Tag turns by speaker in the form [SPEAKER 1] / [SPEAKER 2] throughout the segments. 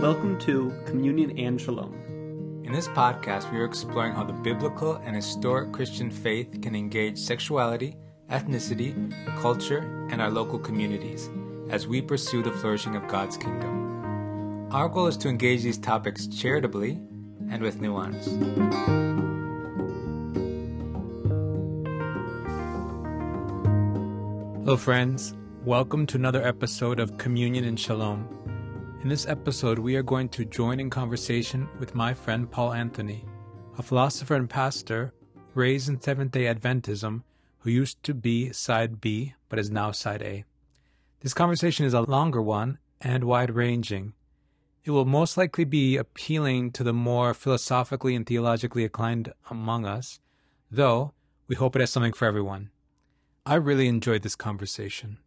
[SPEAKER 1] Welcome to Communion and Shalom.
[SPEAKER 2] In this podcast, we are exploring how the biblical and historic Christian faith can engage sexuality, ethnicity, culture, and our local communities as we pursue the flourishing of God's kingdom. Our goal is to engage these topics charitably and with nuance. Hello, friends. Welcome to another episode of Communion and Shalom. In this episode, we are going to join in conversation with my friend Paul Anthony, a philosopher and pastor raised in Seventh day Adventism who used to be side B but is now side A. This conversation is a longer one and wide ranging. It will most likely be appealing to the more philosophically and theologically inclined among us, though we hope it has something for everyone. I really enjoyed this conversation.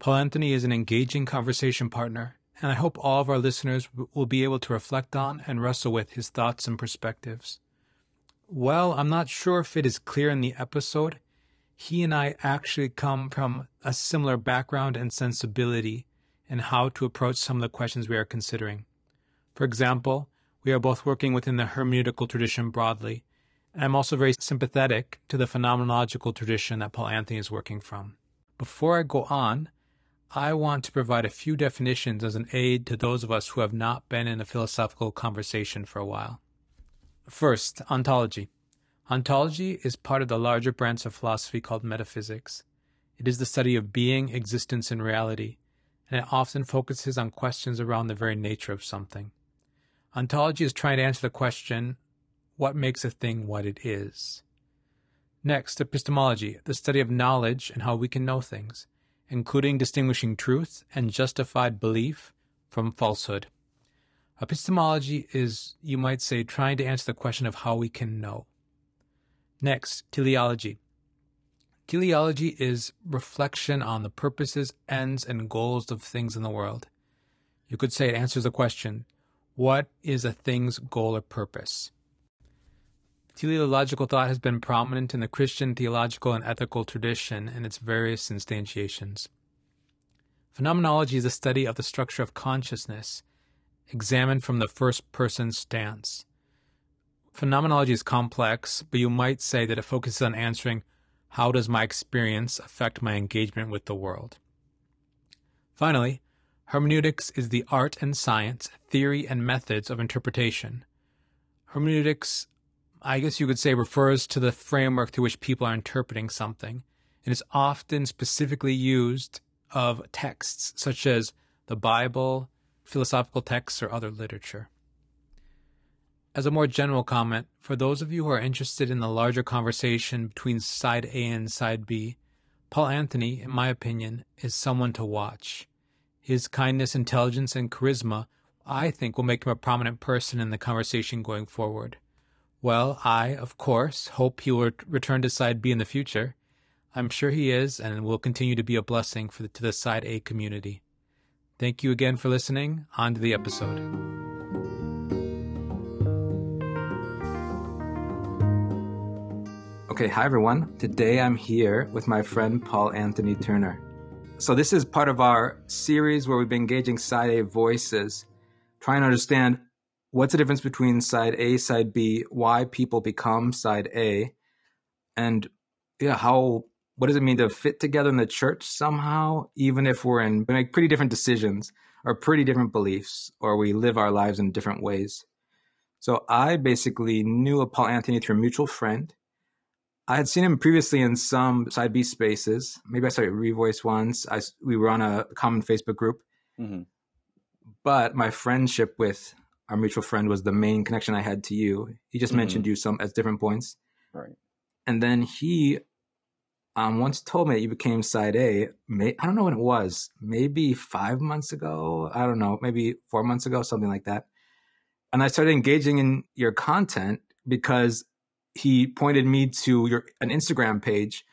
[SPEAKER 2] Paul Anthony is an engaging conversation partner and I hope all of our listeners will be able to reflect on and wrestle with his thoughts and perspectives. Well, I'm not sure if it is clear in the episode. He and I actually come from a similar background and sensibility in how to approach some of the questions we are considering. For example, we are both working within the hermeneutical tradition broadly, and I'm also very sympathetic to the phenomenological tradition that Paul Anthony is working from. Before I go on, I want to provide a few definitions as an aid to those of us who have not been in a philosophical conversation for a while. First, ontology. Ontology is part of the larger branch of philosophy called metaphysics. It is the study of being, existence, and reality, and it often focuses on questions around the very nature of something. Ontology is trying to answer the question, what makes a thing what it is? Next, epistemology, the study of knowledge and how we can know things including distinguishing truth and justified belief from falsehood. Epistemology is, you might say, trying to answer the question of how we can know. Next, teleology. Teleology is reflection on the purposes, ends, and goals of things in the world. You could say it answers the question what is a thing's goal or purpose? Teleological thought has been prominent in the Christian theological and ethical tradition in its various instantiations. Phenomenology is a study of the structure of consciousness, examined from the first person stance. Phenomenology is complex, but you might say that it focuses on answering how does my experience affect my engagement with the world? Finally, hermeneutics is the art and science, theory and methods of interpretation. Hermeneutics I guess you could say, refers to the framework through which people are interpreting something, and is often specifically used of texts such as the Bible, philosophical texts, or other literature. As a more general comment, for those of you who are interested in the larger conversation between side A and side B, Paul Anthony, in my opinion, is someone to watch. His kindness, intelligence, and charisma, I think, will make him a prominent person in the conversation going forward. Well, I, of course, hope he will return to Side B in the future. I'm sure he is and will continue to be a blessing the, to the Side A community. Thank you again for listening. On to the episode. Okay, hi everyone. Today I'm here with my friend Paul Anthony Turner. So, this is part of our series where we've been engaging Side A voices, trying to understand what's the difference between side A, side B, why people become side A, and yeah, how what does it mean to fit together in the church somehow, even if we're in we make pretty different decisions or pretty different beliefs, or we live our lives in different ways. So I basically knew of Paul Anthony through a mutual friend. I had seen him previously in some side B spaces. Maybe I saw Revoice once. I, we were on a common Facebook group. Mm-hmm. But my friendship with our mutual friend was the main connection I had to you. He just mm-hmm. mentioned you some at different points.
[SPEAKER 3] Right.
[SPEAKER 2] And then he um, once told me that you became side A. May, I don't know when it was, maybe five months ago. I don't know, maybe four months ago, something like that. And I started engaging in your content because he pointed me to your an Instagram page,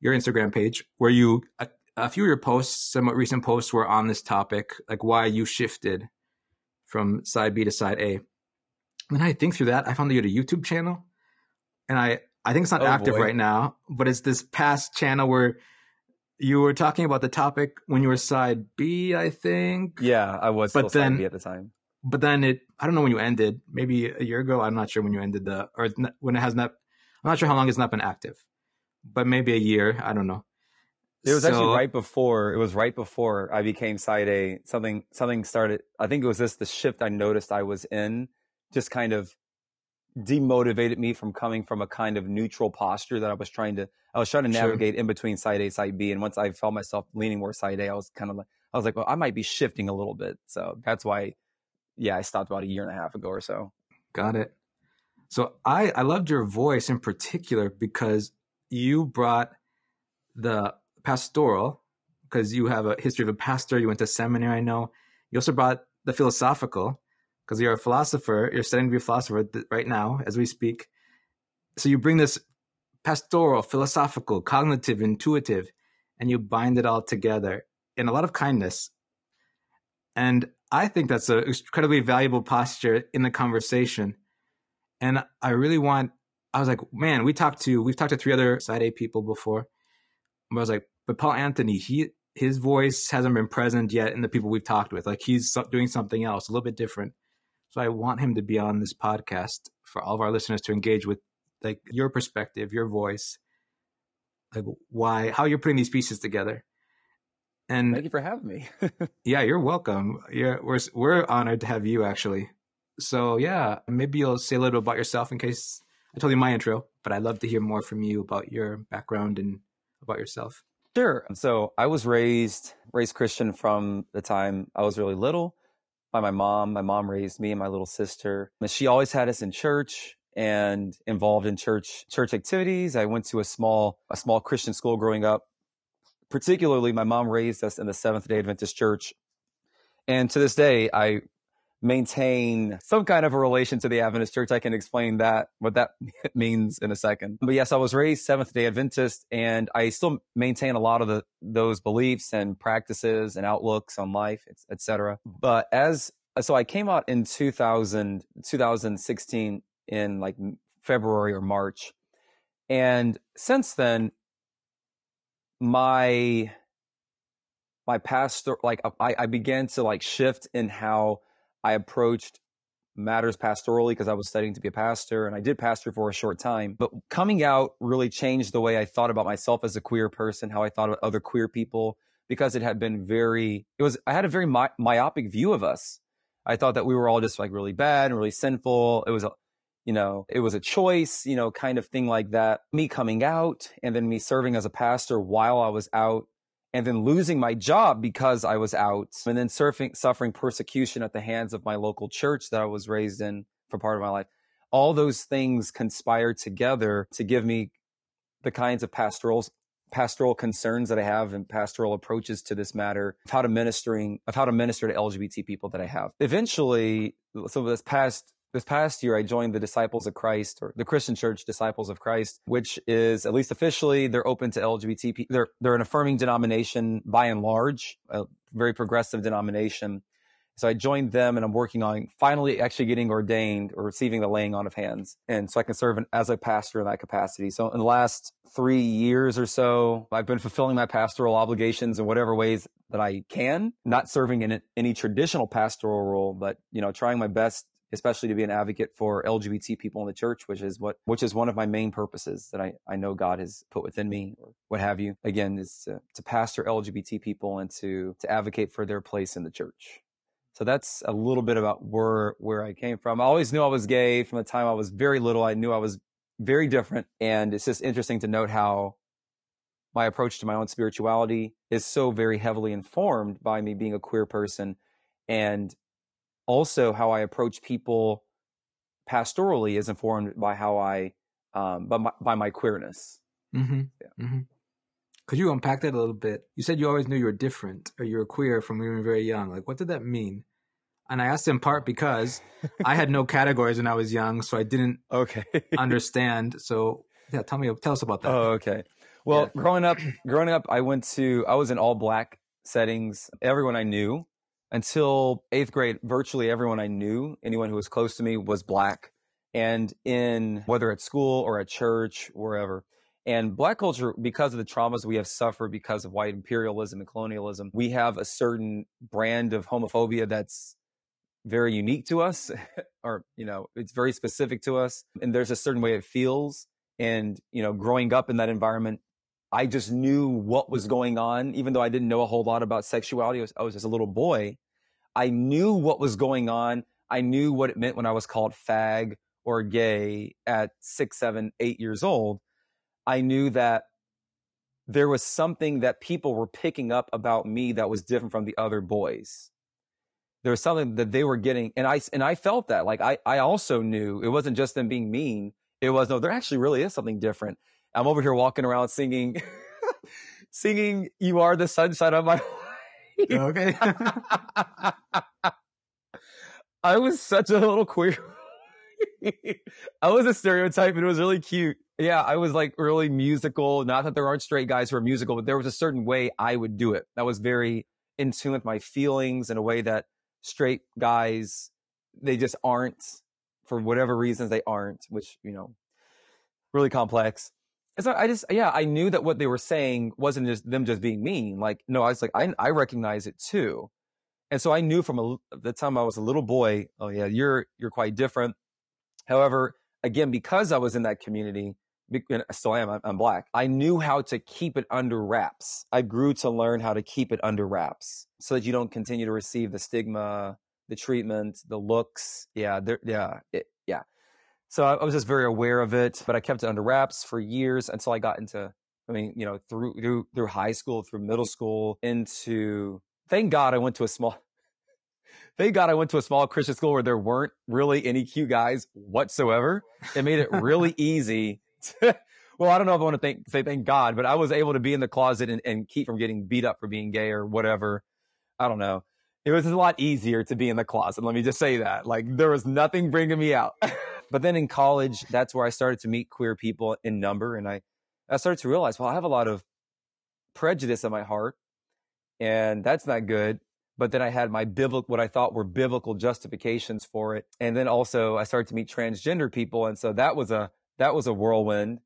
[SPEAKER 2] your Instagram page, where you a, a few of your posts, somewhat recent posts, were on this topic, like why you shifted from side B to side A. When I think through that, I found that you had a YouTube channel, and I I think it's not oh, active boy. right now, but it's this past channel where you were talking about the topic when you were side B, I think.
[SPEAKER 3] Yeah, I was but then, b at the time.
[SPEAKER 2] but then it I don't know when you ended. Maybe a year ago. I'm not sure when you ended the or when it has not. I'm not sure how long it's not been active, but maybe a year. I don't know.
[SPEAKER 3] It was so, actually right before. It was right before I became Side A. Something something started. I think it was this the shift I noticed I was in, just kind of demotivated me from coming from a kind of neutral posture that I was trying to. I was trying to navigate sure. in between Side A, Side B, and once I felt myself leaning more Side A, I was kind of like, I was like, well, I might be shifting a little bit. So that's why, yeah, I stopped about a year and a half ago or so.
[SPEAKER 2] Got it. So I I loved your voice in particular because you brought the pastoral because you have a history of a pastor. You went to seminary, I know. You also brought the philosophical because you're a philosopher. You're studying to be a philosopher right now as we speak. So you bring this pastoral, philosophical, cognitive, intuitive, and you bind it all together in a lot of kindness. And I think that's an incredibly valuable posture in the conversation. And I really want, I was like, man, we talked to, we've talked to three other side A people before. But I was like, but Paul Anthony, he, his voice hasn't been present yet in the people we've talked with. Like he's doing something else, a little bit different. So I want him to be on this podcast for all of our listeners to engage with like your perspective, your voice, like why, how you're putting these pieces together. And
[SPEAKER 3] thank you for having me.
[SPEAKER 2] yeah, you're welcome. Yeah, we're we're honored to have you actually. So yeah, maybe you'll say a little about yourself in case I told you my intro, but I'd love to hear more from you about your background and about yourself.
[SPEAKER 3] Sure. So I was raised raised Christian from the time I was really little by my mom. My mom raised me and my little sister. And she always had us in church and involved in church church activities. I went to a small a small Christian school growing up. Particularly, my mom raised us in the Seventh Day Adventist Church, and to this day, I maintain some kind of a relation to the Adventist church. I can explain that, what that means in a second. But yes, I was raised Seventh day Adventist and I still maintain a lot of the, those beliefs and practices and outlooks on life, etc. But as, so I came out in 2000, 2016 in like February or March. And since then, my, my pastor, like I, I began to like shift in how I approached matters pastorally because I was studying to be a pastor and I did pastor for a short time. But coming out really changed the way I thought about myself as a queer person, how I thought about other queer people, because it had been very, it was, I had a very my, myopic view of us. I thought that we were all just like really bad and really sinful. It was a, you know, it was a choice, you know, kind of thing like that. Me coming out and then me serving as a pastor while I was out and then losing my job because I was out and then surfing, suffering persecution at the hands of my local church that I was raised in for part of my life. All those things conspired together to give me the kinds of pastoral pastoral concerns that I have and pastoral approaches to this matter of how to ministering of how to minister to LGBT people that I have. Eventually, so this past this past year, I joined the Disciples of Christ or the Christian Church Disciples of Christ, which is at least officially they're open to LGBT. They're they're an affirming denomination by and large, a very progressive denomination. So I joined them and I'm working on finally actually getting ordained or receiving the laying on of hands. And so I can serve as a pastor in that capacity. So in the last three years or so, I've been fulfilling my pastoral obligations in whatever ways that I can, not serving in any traditional pastoral role, but, you know, trying my best especially to be an advocate for LGBT people in the church, which is what, which is one of my main purposes that I, I know God has put within me or what have you. Again, is to, to pastor LGBT people and to, to advocate for their place in the church. So that's a little bit about where, where I came from. I always knew I was gay from the time I was very little. I knew I was very different. And it's just interesting to note how my approach to my own spirituality is so very heavily informed by me being a queer person and also how I approach people pastorally is informed by how I, um, by my, by my queerness.
[SPEAKER 2] Mm-hmm. Yeah. Mm-hmm. Could you unpack that a little bit? You said you always knew you were different or you were queer from when you were very young. Like, what did that mean? And I asked in part because I had no categories when I was young, so I didn't
[SPEAKER 3] okay
[SPEAKER 2] understand. So, yeah, tell me, tell us about that.
[SPEAKER 3] Oh, okay. Well, yeah. growing up, growing up, I went to, I was in all black settings. Everyone I knew until eighth grade, virtually everyone I knew, anyone who was close to me, was black. And in whether at school or at church, wherever. And black culture, because of the traumas we have suffered because of white imperialism and colonialism, we have a certain brand of homophobia that's very unique to us or you know it's very specific to us and there's a certain way it feels and you know growing up in that environment i just knew what was going on even though i didn't know a whole lot about sexuality i was, I was just a little boy i knew what was going on. I knew what it meant when i was called fag or gay at six seven eight years old. I knew that there was something that people were picking up about me that was different from the other boys. There was something that they were getting and i and i felt that. Like i i also knew it wasn't just them being mean. It was no there actually really is something different. I'm over here walking around singing singing you are the sunshine of my
[SPEAKER 2] okay.
[SPEAKER 3] i was such a little queer. I was a stereotype and it was really cute. Yeah i was like really musical. Not that there aren't straight guys who are musical but there was a certain way i would do it. That was very in tune with my feelings in a way that straight guys they just aren't. For whatever reasons they aren't which you know really complex so i just yeah i knew that what they were saying wasn't just them just being mean like no i was like i, I recognize it too and so i knew from a, the time i was a little boy oh yeah you're you're quite different however again because i was in that community I still am. I'm black. I knew how to keep it under wraps. I grew to learn how to keep it under wraps so that you don't continue to receive the stigma, the treatment, the looks. Yeah, yeah, it, yeah. So I, I was just very aware of it, but I kept it under wraps for years until I got into. I mean, you know, through through through high school, through middle mm-hmm. school, into. Thank God I went to a small. Thank God I went to a small Christian school where there weren't really any cute guys whatsoever. It made it really easy To, well, I don't know if I want to thank, say thank God, but I was able to be in the closet and, and keep from getting beat up for being gay or whatever. I don't know. It was a lot easier to be in the closet. Let me just say that. Like there was nothing bringing me out. But then in college, that's where I started to meet queer people in number. And I, I started to realize, well, I have a lot of prejudice in my heart and that's not good. But then I had my biblical, what I thought were biblical justifications for it. And then also I started to meet transgender people. And so that was a, that was a whirlwind.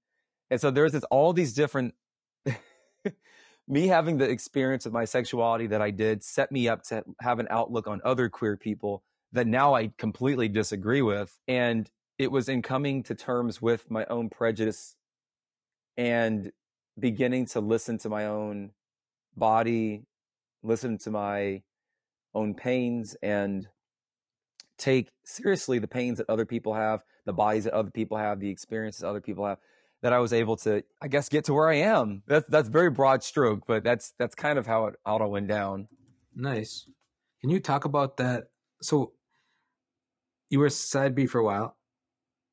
[SPEAKER 3] And so there's this, all these different, me having the experience of my sexuality that I did set me up to have an outlook on other queer people that now I completely disagree with. And it was in coming to terms with my own prejudice and beginning to listen to my own body, listen to my own pains and take seriously the pains that other people have, the bodies that other people have, the experiences other people have, that I was able to, I guess, get to where I am. That's that's very broad stroke, but that's that's kind of how it all went down.
[SPEAKER 2] Nice. Can you talk about that? So you were side B for a while.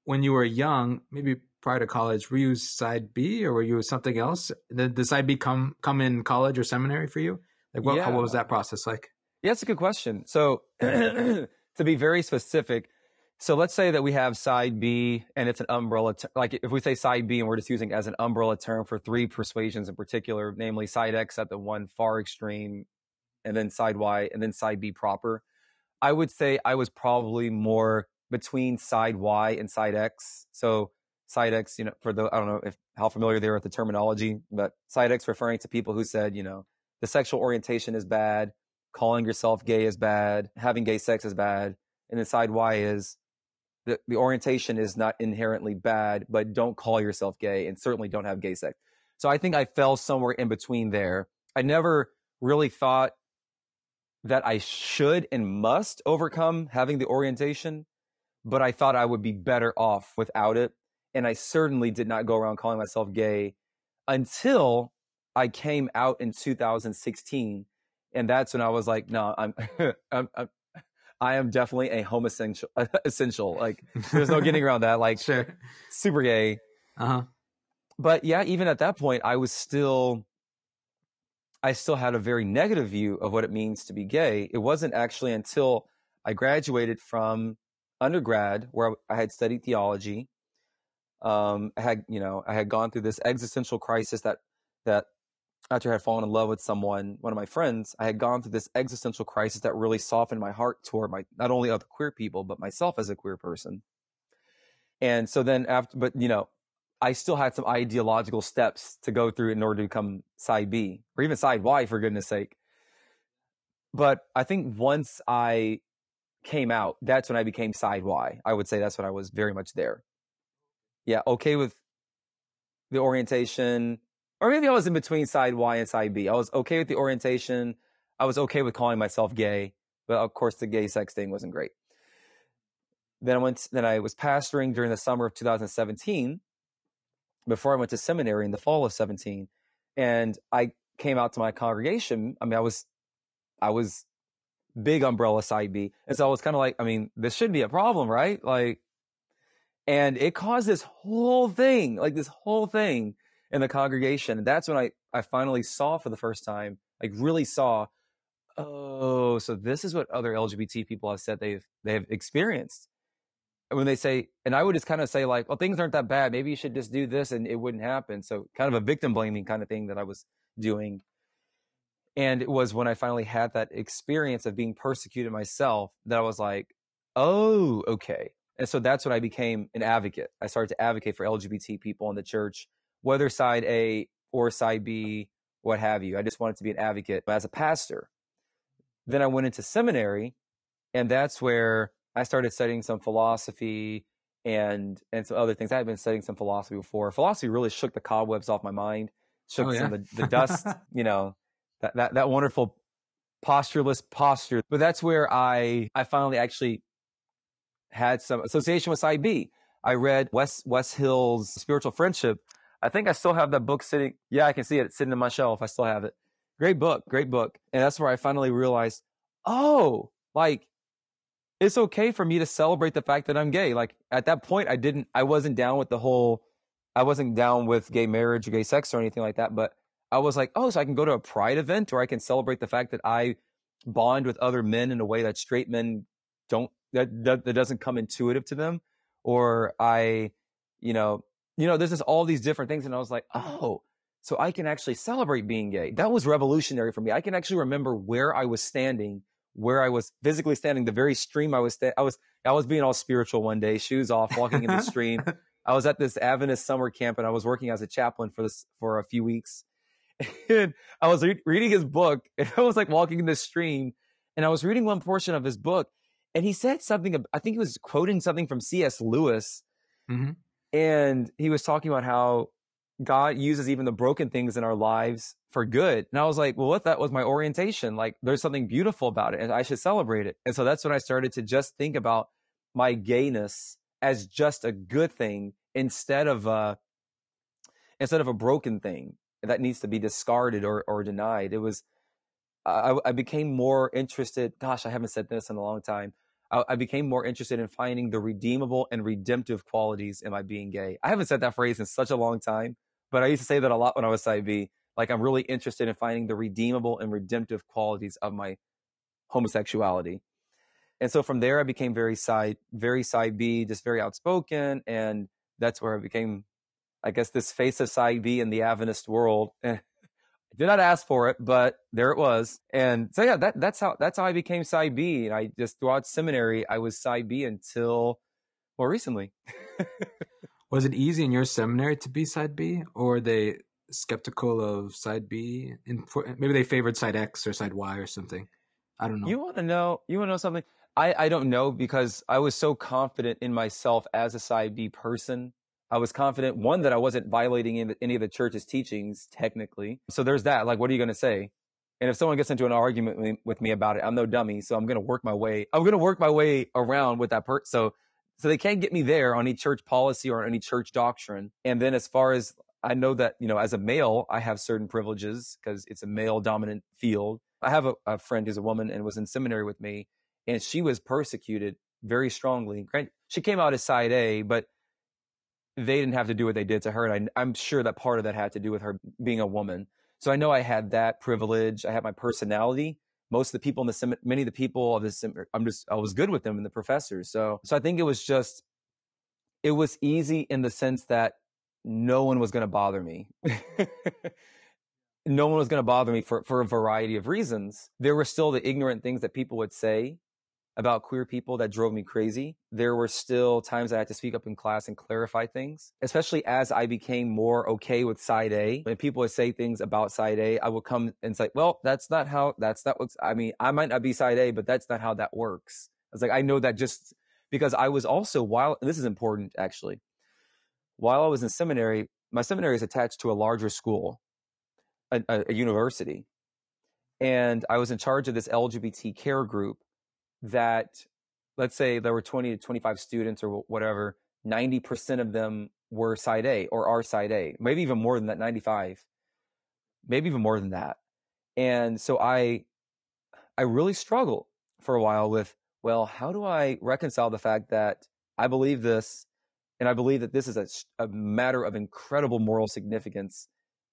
[SPEAKER 2] When you were young, maybe prior to college, were you side B or were you something else? Did the side B come come in college or seminary for you? Like what, yeah. what was that process like?
[SPEAKER 3] Yeah, that's a good question. So to be very specific, so let's say that we have side B and it's an umbrella, ter- like if we say side B and we're just using as an umbrella term for three persuasions in particular, namely side X at the one far extreme and then side Y and then side B proper. I would say I was probably more between side Y and side X. So side X, you know, for the, I don't know if how familiar they are with the terminology, but side X referring to people who said, you know, the sexual orientation is bad calling yourself gay is bad, having gay sex is bad, and then side Y is the, the orientation is not inherently bad, but don't call yourself gay and certainly don't have gay sex. So I think I fell somewhere in between there. I never really thought that I should and must overcome having the orientation, but I thought I would be better off without it. And I certainly did not go around calling myself gay until I came out in 2016 and that's when I was like, no, I'm, I'm, I'm I am definitely a homosexual essential. Like there's no getting around that. Like
[SPEAKER 2] sure.
[SPEAKER 3] super gay.
[SPEAKER 2] Uh-huh.
[SPEAKER 3] But yeah, even at that point, I was still I still had a very negative view of what it means to be gay. It wasn't actually until I graduated from undergrad where I had studied theology. Um, I had, you know, I had gone through this existential crisis that that after I had fallen in love with someone, one of my friends, I had gone through this existential crisis that really softened my heart toward my not only other queer people, but myself as a queer person. And so then after, but you know, I still had some ideological steps to go through in order to become side B or even side Y for goodness sake. But I think once I came out, that's when I became side Y. I would say that's when I was very much there. Yeah, okay with the orientation, or maybe I was in between side Y and side B. I was okay with the orientation. I was okay with calling myself gay, but of course the gay sex thing wasn't great. Then I went. Then I was pastoring during the summer of 2017. Before I went to seminary in the fall of 17, and I came out to my congregation. I mean, I was, I was big umbrella side B, and so I was kind of like, I mean, this should be a problem, right? Like, and it caused this whole thing, like this whole thing in the congregation. And that's when I I finally saw for the first time, like really saw, oh, so this is what other LGBT people have said they've they've experienced And when they say, and I would just kind of say like, well, things aren't that bad. Maybe you should just do this and it wouldn't happen. So kind of a victim blaming kind of thing that I was doing. And it was when I finally had that experience of being persecuted myself that I was like, oh, okay. And so that's when I became an advocate. I started to advocate for LGBT people in the church, whether side A or side B, what have you. I just wanted to be an advocate as a pastor. Then I went into seminary, and that's where I started studying some philosophy and and some other things. I had been studying some philosophy before. Philosophy really shook the cobwebs off my mind, shook oh, yeah? some of the, the dust, you know, that, that that wonderful postureless posture. But that's where I I finally actually had some association with side B. I read Wes Wes Hill's Spiritual Friendship. I think I still have that book sitting. Yeah, I can see it sitting in my shelf. I still have it. Great book, great book. And that's where I finally realized, oh, like it's okay for me to celebrate the fact that I'm gay. Like at that point, I didn't, I wasn't down with the whole, I wasn't down with gay marriage or gay sex or anything like that. But I was like, oh, so I can go to a pride event or I can celebrate the fact that I bond with other men in a way that straight men don't, that, that, that doesn't come intuitive to them. Or I, you know, you know, there's just all these different things. And I was like, oh, so I can actually celebrate being gay. That was revolutionary for me. I can actually remember where I was standing where I was physically standing, the very stream I was, sta- I was, I was being all spiritual one day, shoes off, walking in the stream. I was at this Adventist summer camp and I was working as a chaplain for this, for a few weeks. And I was re- reading his book and I was like walking in the stream and I was reading one portion of his book and he said something, I think he was quoting something from C.S. Lewis. Mm-hmm. And he was talking about how God uses even the broken things in our lives for good. And I was like, well, what that was my orientation. Like there's something beautiful about it and I should celebrate it. And so that's when I started to just think about my gayness as just a good thing instead of a, instead of a broken thing that needs to be discarded or, or denied. It was, I, I became more interested. Gosh, I haven't said this in a long time. I, I became more interested in finding the redeemable and redemptive qualities in my being gay. I haven't said that phrase in such a long time but I used to say that a lot when I was side B. Like I'm really interested in finding the redeemable and redemptive qualities of my homosexuality. And so from there, I became very side, very side B, just very outspoken. And that's where I became, I guess, this face of side B in the Adventist world. Eh, I did not ask for it, but there it was. And so, yeah, that, that's how, that's how I became side B. And I just throughout seminary, I was side B until more recently.
[SPEAKER 2] Was it easy in your seminary to be side B, or were they skeptical of side B? And eh, maybe they favored side X or side Y or something. I don't know.
[SPEAKER 3] You want to know? You want to know something? I I don't know because I was so confident in myself as a side B person. I was confident one that I wasn't violating any of the church's teachings technically. So there's that. Like, what are you going to say? And if someone gets into an argument with me about it, I'm no dummy. So I'm going to work my way. I'm going to work my way around with that person. So so they can't get me there on any church policy or any church doctrine. And then as far as I know that, you know, as a male, I have certain privileges because it's a male dominant field. I have a, a, friend who's a woman and was in seminary with me, and she was persecuted very strongly. She came out as side A, but they didn't have to do what they did to her. And I, I'm sure that part of that had to do with her being a woman. So I know I had that privilege. I had my personality, most of the people in the many of the people of this i'm just i was good with them and the professors so so i think it was just it was easy in the sense that no one was going to bother me no one was going to bother me for for a variety of reasons there were still the ignorant things that people would say about queer people that drove me crazy. There were still times I had to speak up in class and clarify things, especially as I became more okay with side A. When people would say things about side A, I would come and say, well, that's not how, that's not what's, I mean, I might not be side A, but that's not how that works. I was like I know that just because I was also while this is important actually. While I was in seminary, my seminary is attached to a larger school, a, a, a university, and I was in charge of this LGBT care group. That let's say there were twenty to twenty five students or whatever, ninety percent of them were side A or are side A, maybe even more than that, ninety five, maybe even more than that. And so I, I really struggled for a while with well, how do I reconcile the fact that I believe this and I believe that this is a, a matter of incredible moral significance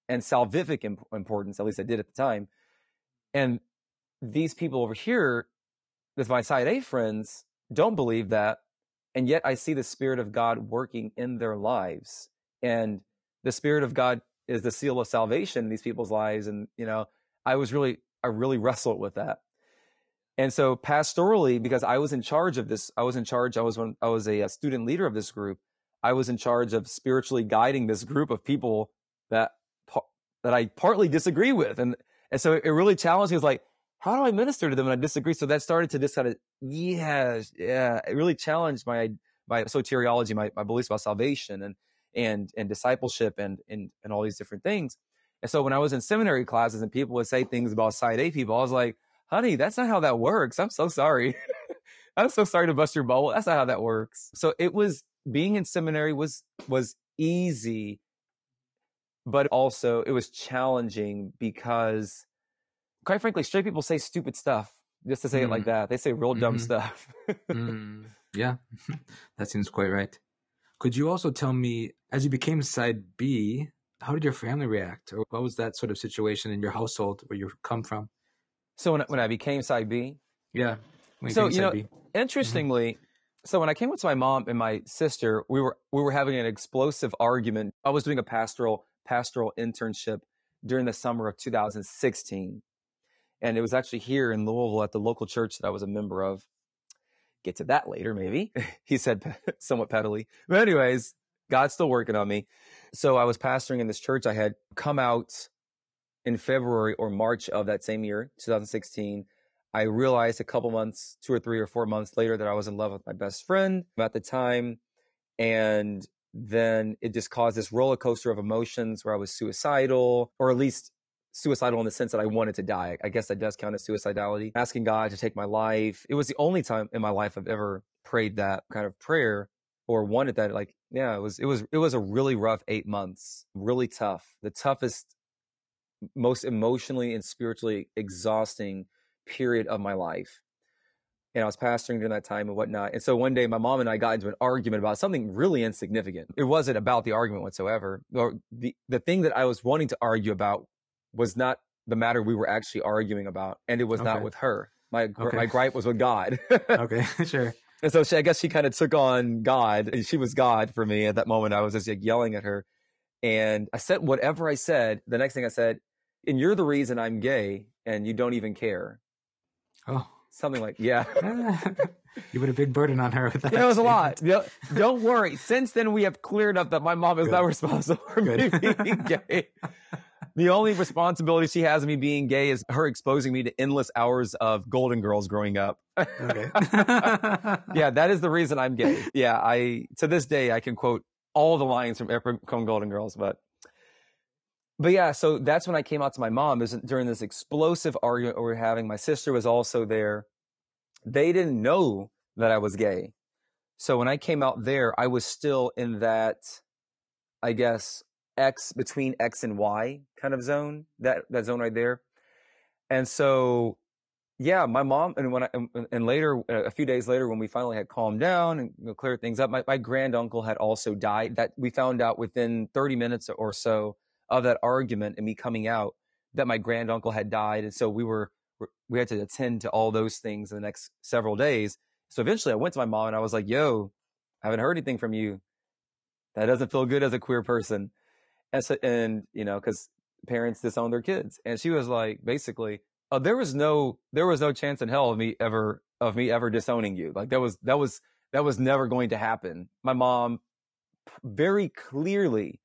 [SPEAKER 3] and salvific imp- importance, at least I did at the time. And these people over here, with my side A friends, don't believe that. And yet I see the Spirit of God working in their lives. And the Spirit of God is the seal of salvation in these people's lives. And, you know, I was really, I really wrestled with that. And so pastorally, because I was in charge of this, I was in charge, I was when I was a, a student leader of this group. I was in charge of spiritually guiding this group of people that, that I partly disagree with. And, and so it really challenged me. Was like, how do I minister to them when I disagree? So that started to just kind of, yeah, yeah, it really challenged my, my soteriology, my, my beliefs about salvation and, and, and discipleship and, and, and all these different things. And so when I was in seminary classes and people would say things about side A people, I was like, honey, that's not how that works. I'm so sorry. I'm so sorry to bust your bubble. That's not how that works. So it was being in seminary was was easy, but also it was challenging because quite frankly, straight people say stupid stuff just to say mm. it like mm. that. They say real dumb mm-hmm. stuff.
[SPEAKER 2] mm. Yeah, that seems quite right. Could you also tell me, as you became side B, how did your family react? Or what was that sort of situation in your household where you come from?
[SPEAKER 3] So when when I became side B,
[SPEAKER 2] yeah.
[SPEAKER 3] So you know, B. Mm-hmm. interestingly, mm-hmm. so when I came with my mom and my sister, we were we were having an explosive argument. I was doing a pastoral pastoral internship during the summer of 2016, and it was actually here in Louisville at the local church that I was a member of. Get to that later, maybe. he said somewhat pettily, but anyways, God's still working on me. So I was pastoring in this church. I had come out in February or March of that same year, 2016, I realized a couple months, two or three or four months later, that I was in love with my best friend at the time. And then it just caused this roller coaster of emotions where I was suicidal, or at least suicidal in the sense that I wanted to die. I guess that does count as suicidality. Asking God to take my life. It was the only time in my life I've ever prayed that kind of prayer or wanted that. Like, yeah, it was, it was, it was a really rough eight months, really tough. The toughest most emotionally and spiritually exhausting period of my life. And I was pastoring during that time and whatnot. And so one day my mom and I got into an argument about something really insignificant. It wasn't about the argument whatsoever. Or the, the thing that I was wanting to argue about was not the matter we were actually arguing about. And it was okay. not with her. My, okay. my gripe was with God.
[SPEAKER 2] okay, sure.
[SPEAKER 3] And so she, I guess she kind of took on God. And she was God for me at that moment. I was just like yelling at her. And I said whatever I said. The next thing I said, and you're the reason I'm gay and you don't even care.
[SPEAKER 2] Oh.
[SPEAKER 3] Something like, yeah.
[SPEAKER 2] you put a big burden on her with that.
[SPEAKER 3] Yeah, it was a lot. Don't worry. Since then, we have cleared up that my mom is Good. not responsible for Good. me being gay. the only responsibility she has of me being gay is her exposing me to endless hours of Golden Girls growing up. Okay. yeah, that is the reason I'm gay. Yeah, I to this day I can quote all the lines from, from Golden Girls, but but yeah, so that's when I came out to my mom. Is during this explosive argument we were having. My sister was also there. They didn't know that I was gay. So when I came out there, I was still in that, I guess, X between X and Y kind of zone, that, that zone right there. And so, yeah, my mom, and when I, and later, uh, a few days later, when we finally had calmed down and cleared things up, my, my granduncle had also died that we found out within 30 minutes or so of that argument and me coming out that my granduncle had died. And so we were, we had to attend to all those things in the next several days. So eventually I went to my mom and I was like, yo, I haven't heard anything from you. That doesn't feel good as a queer person. And so, and, you know, cause parents disown their kids. And she was like, basically, oh, there was no, there was no chance in hell of me ever, of me ever disowning you. Like that was, that was, that was never going to happen. My mom very clearly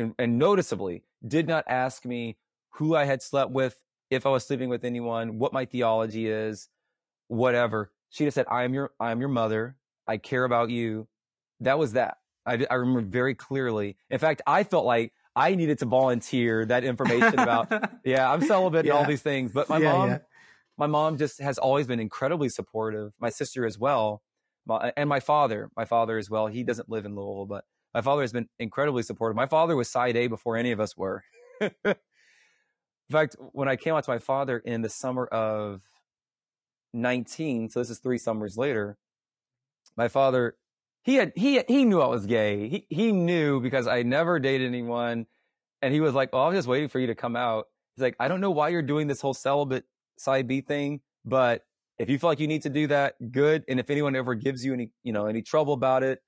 [SPEAKER 3] and, and noticeably did not ask me who I had slept with, if I was sleeping with anyone, what my theology is, whatever. She just said, "I am your I am your mother. I care about you." That was that. I, I remember very clearly. In fact, I felt like I needed to volunteer that information about, yeah, I'm celibate yeah. and all these things. But my yeah, mom, yeah. my mom just has always been incredibly supportive. My sister as well, my, and my father, my father as well. He doesn't live in Louisville, but my father has been incredibly supportive. My father was side A before any of us were. in fact, when I came out to my father in the summer of 19, so this is three summers later, my father he had he he knew I was gay. He he knew because I never dated anyone, and he was like, "Oh, I was just waiting for you to come out." He's like, "I don't know why you're doing this whole celibate side B thing, but if you feel like you need to do that, good. And if anyone ever gives you any you know any trouble about it,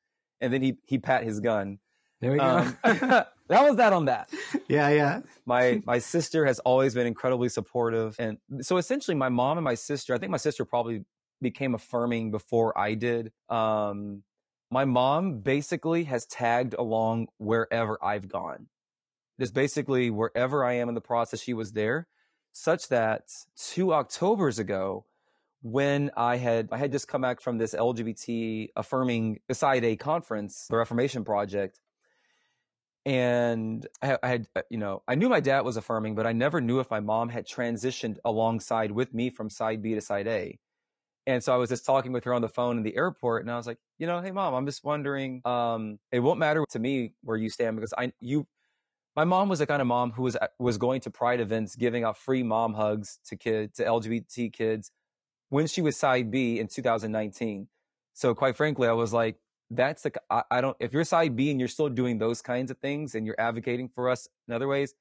[SPEAKER 3] and then he he pat his gun.
[SPEAKER 2] There we go. Um,
[SPEAKER 3] that was that on that.
[SPEAKER 2] Yeah, yeah.
[SPEAKER 3] my my sister has always been incredibly supportive, and so essentially, my mom and my sister. I think my sister probably became affirming before I did. Um, my mom basically has tagged along wherever I've gone. Just basically wherever I am in the process, she was there, such that two Octobers ago, when I had I had just come back from this LGBT affirming Side A conference, the Reformation Project, and I, I, had uh, you know I knew my dad was affirming, but I never knew if my mom had transitioned alongside with me from Side B to Side A. And so I was just talking with her on the phone in the airport, and I was like, you know, hey mom, I'm just wondering. Um, it won't matter to me where you stand because I you. My mom was the kind of mom who was was going to Pride events, giving out free mom hugs to kids, to LGBT kids, when she was side B in 2019. So quite frankly, I was like, that's the I, I don't. If you're side B and you're still doing those kinds of things and you're advocating for us in other ways,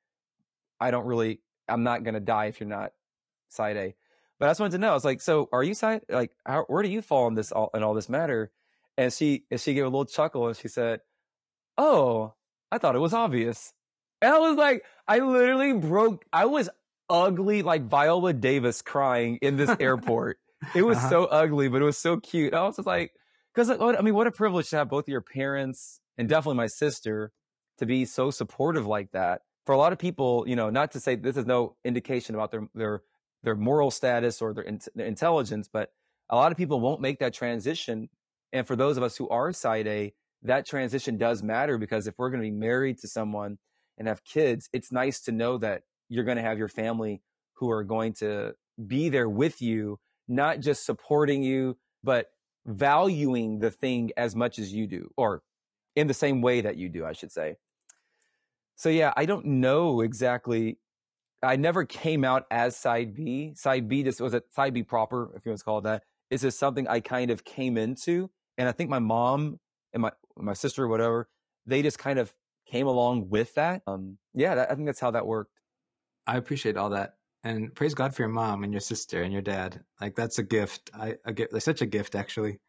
[SPEAKER 3] I don't really. I'm not gonna die if you're not side A. But I just wanted to know. I was like, so are you side like how, where do you fall in this all in all this matter? And she and she gave a little chuckle and she said, "Oh, I thought it was obvious." And I was like, I literally broke. I was ugly like Viola Davis crying in this airport. it was uh-huh. so ugly, but it was so cute. I was just like, because I mean, what a privilege to have both your parents and definitely my sister to be so supportive like that. For a lot of people, you know, not to say this is no indication about their their their moral status or their, in- their intelligence, but a lot of people won't make that transition. And for those of us who are side A, that transition does matter because if we're going to be married to someone and have kids, it's nice to know that you're going to have your family who are going to be there with you, not just supporting you, but valuing the thing as much as you do, or in the same way that you do, I should say. So yeah, I don't know exactly I never came out as side B. Side B just was it side B proper, if you want to call it that. Is this something I kind of came into? And I think my mom and my my sister whatever, they just kind of came along with that. Um, yeah, that, I think that's how that worked.
[SPEAKER 2] I appreciate all that, and praise God for your mom and your sister and your dad. Like that's a gift. I a gift, like such a gift, actually.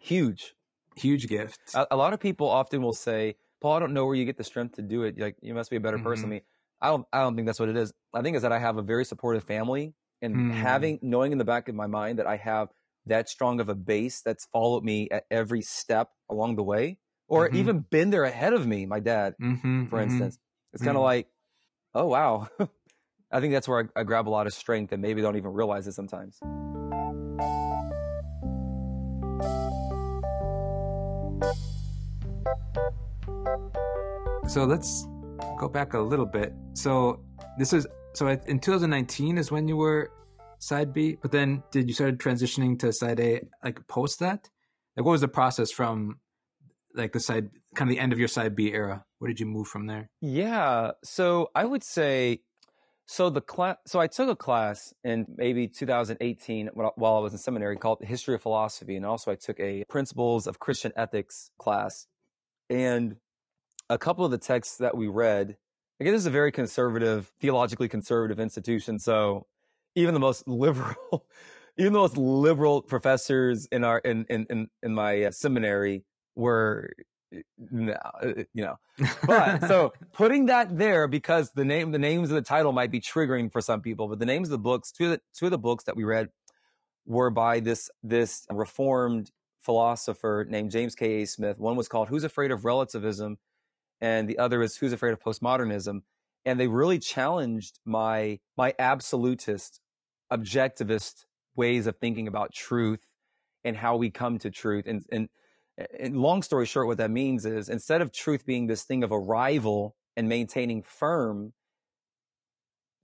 [SPEAKER 3] Huge,
[SPEAKER 2] huge gift.
[SPEAKER 3] A, a, lot of people often will say, "Paul, I don't know where you get the strength to do it. Like you must be a better mm-hmm. person than me." I don't I don't think that's what it is. I think is that I have a very supportive family and mm. having knowing in the back of my mind that I have that strong of a base that's followed me at every step along the way or mm-hmm. even been there ahead of me, my dad, mm-hmm, for mm-hmm. instance. It's kind of mm-hmm. like, oh wow. I think that's where I, I grab a lot of strength and maybe don't even realize it sometimes.
[SPEAKER 2] So let's go back a little bit. So this is so in 2019 is when you were side B, but then did you start transitioning to side A like post that? Like what was the process from like the side kind of the end of your side B era? Where did you move from there?
[SPEAKER 3] Yeah, so I would say so the class so I took a class in maybe 2018 while I was in seminary called The History of Philosophy and also I took a Principles of Christian Ethics class. And a couple of the texts that we read, again, this is a very conservative, theologically conservative institution. So even the most liberal, even the most liberal professors in our, in, in, in, in my uh, seminary were, no, uh, you know, but so putting that there because the name, the names of the title might be triggering for some people, but the names of the books, two of the, two of the books that we read were by this, this reformed philosopher named James K. A. Smith. One was called Who's Afraid of Relativism? and the other is Who's Afraid of Postmodernism. And they really challenged my my absolutist, objectivist ways of thinking about truth and how we come to truth. And, and, and long story short, what that means is instead of truth being this thing of arrival and maintaining firm,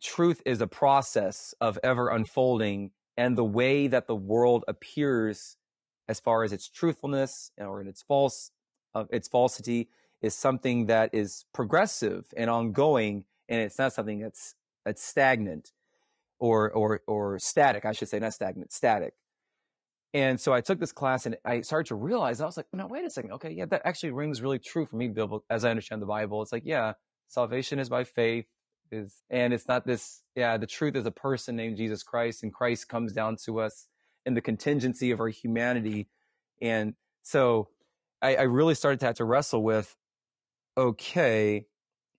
[SPEAKER 3] truth is a process of ever unfolding and the way that the world appears as far as its truthfulness or in its false uh, its falsity is something that is progressive and ongoing and it's not something that's that's stagnant or or or static i should say not stagnant static and so i took this class and i started to realize i was like no wait a second. Okay yeah that actually rings really true for me bible as i understand the bible. It's like yeah salvation is by faith is and it's not this yeah the truth is a person named jesus christ and christ comes down to us in the contingency of our humanity. And so I, I really started to have to wrestle with okay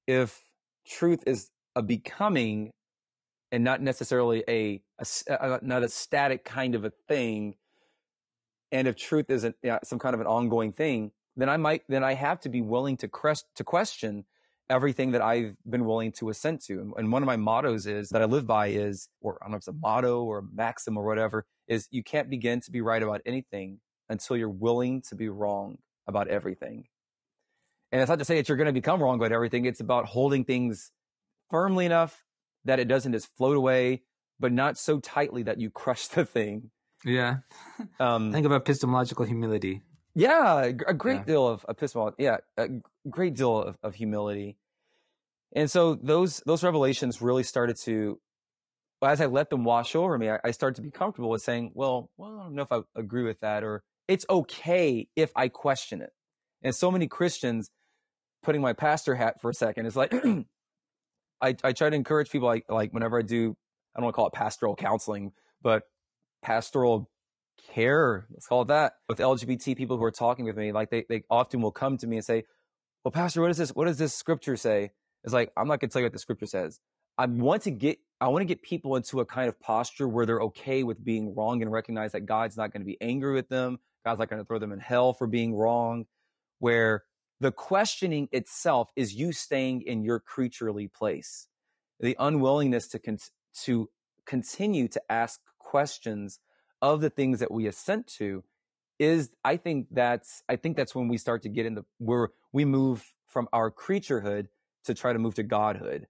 [SPEAKER 3] if truth is a becoming and not necessarily a, a, a, not a static kind of a thing and if truth isn't yeah, some kind of an ongoing thing then i might then i have to be willing to crest, to question everything that i've been willing to assent to. And, and one of my mottos is that i live by is or i don't know if it's a motto or a maxim or whatever is you can't begin to be right about anything until you're willing to be wrong about everything. And it's not to say that you're going to become wrong about everything. It's about holding things firmly enough that it doesn't just float away, but not so tightly that you crush the thing.
[SPEAKER 2] Yeah. Um, Think of epistemological humility.
[SPEAKER 3] Yeah, a great yeah. deal of epistemology. Yeah, a great deal of, of humility. And so those those revelations really started to, as I let them wash over me, I, I started to be comfortable with saying, well, well, I don't know if I agree with that, or it's okay if I question it. And so many Christians, putting my pastor hat for a second, is like, I, I try to encourage people like like whenever I do I don't want to call it pastoral counseling, but pastoral care, let's call it that, with LGBT people who are talking with me, like they, they often will come to me and say, Well, Pastor, what is this? What does this scripture say? It's like, I'm not gonna tell you what the scripture says. I want to get I want to get people into a kind of posture where they're okay with being wrong and recognize that God's not going to be angry with them. God's not going to throw them in hell for being wrong. Where the questioning itself is you staying in your creaturely place. The unwillingness to, con- to continue to ask questions of the things that we assent to is, I think that's, I think that's when we start to get in the, where we move from our creaturehood to try to move to godhood.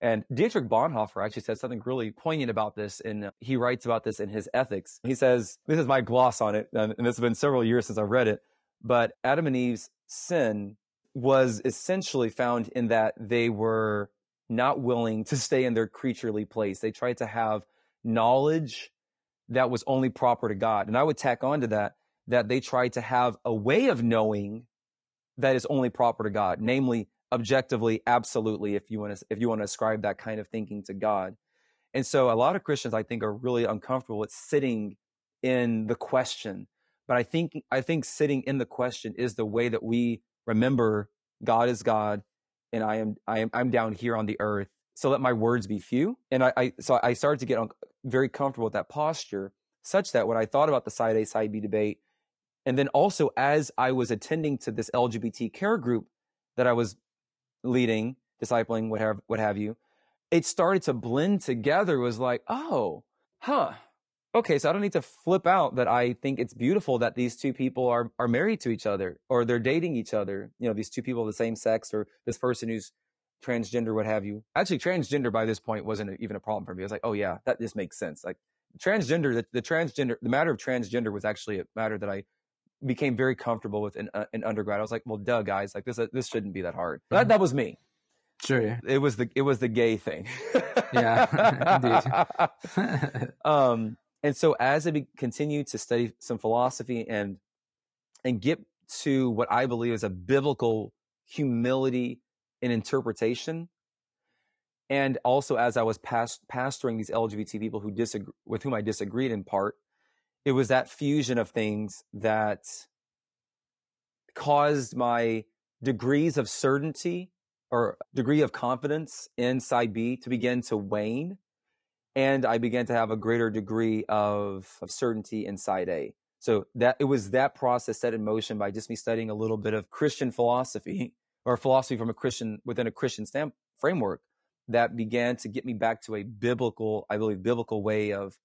[SPEAKER 3] And Dietrich Bonhoeffer actually says something really poignant about this. And he writes about this in his ethics. He says, this is my gloss on it. And this has been several years since I've read it. But Adam and Eve's sin was essentially found in that they were not willing to stay in their creaturely place. They tried to have knowledge that was only proper to God. And I would tack on to that that they tried to have a way of knowing that is only proper to God, namely objectively, absolutely, if you want to if you want to ascribe that kind of thinking to God. And so a lot of Christians I think are really uncomfortable with sitting in the question but I think I think sitting in the question is the way that we remember God is God, and I am I am I'm down here on the earth. So let my words be few. And I, I so I started to get very comfortable with that posture, such that when I thought about the side A side B debate, and then also as I was attending to this LGBT care group that I was leading, discipling, what have what have you, it started to blend together. It was like, oh, huh okay, so I don't need to flip out that I think it's beautiful that these two people are are married to each other or they're dating each other. You know, these two people of the same sex or this person who's transgender, what have you. Actually, transgender by this point wasn't even a problem for me. I was like, oh yeah, that just makes sense. Like transgender, the, the transgender, the matter of transgender was actually a matter that I became very comfortable with in, uh, in undergrad. I was like, well, duh, guys, like this, uh, this shouldn't be that hard. Mm-hmm. That, that was me.
[SPEAKER 2] Sure. Yeah.
[SPEAKER 3] It was the, it was the gay thing.
[SPEAKER 2] yeah,
[SPEAKER 3] indeed. um, and so as I be, continue to study some philosophy and and get to what I believe is a biblical humility in interpretation, and also as I was past, pastoring these LGBT people who disagree with whom I disagreed in part, it was that fusion of things that caused my degrees of certainty or degree of confidence in side B to begin to wane. And I began to have a greater degree of, of certainty in side A. So that it was that process set in motion by just me studying a little bit of Christian philosophy or philosophy from a Christian within a Christian stamp framework that began to get me back to a biblical, I believe, biblical way of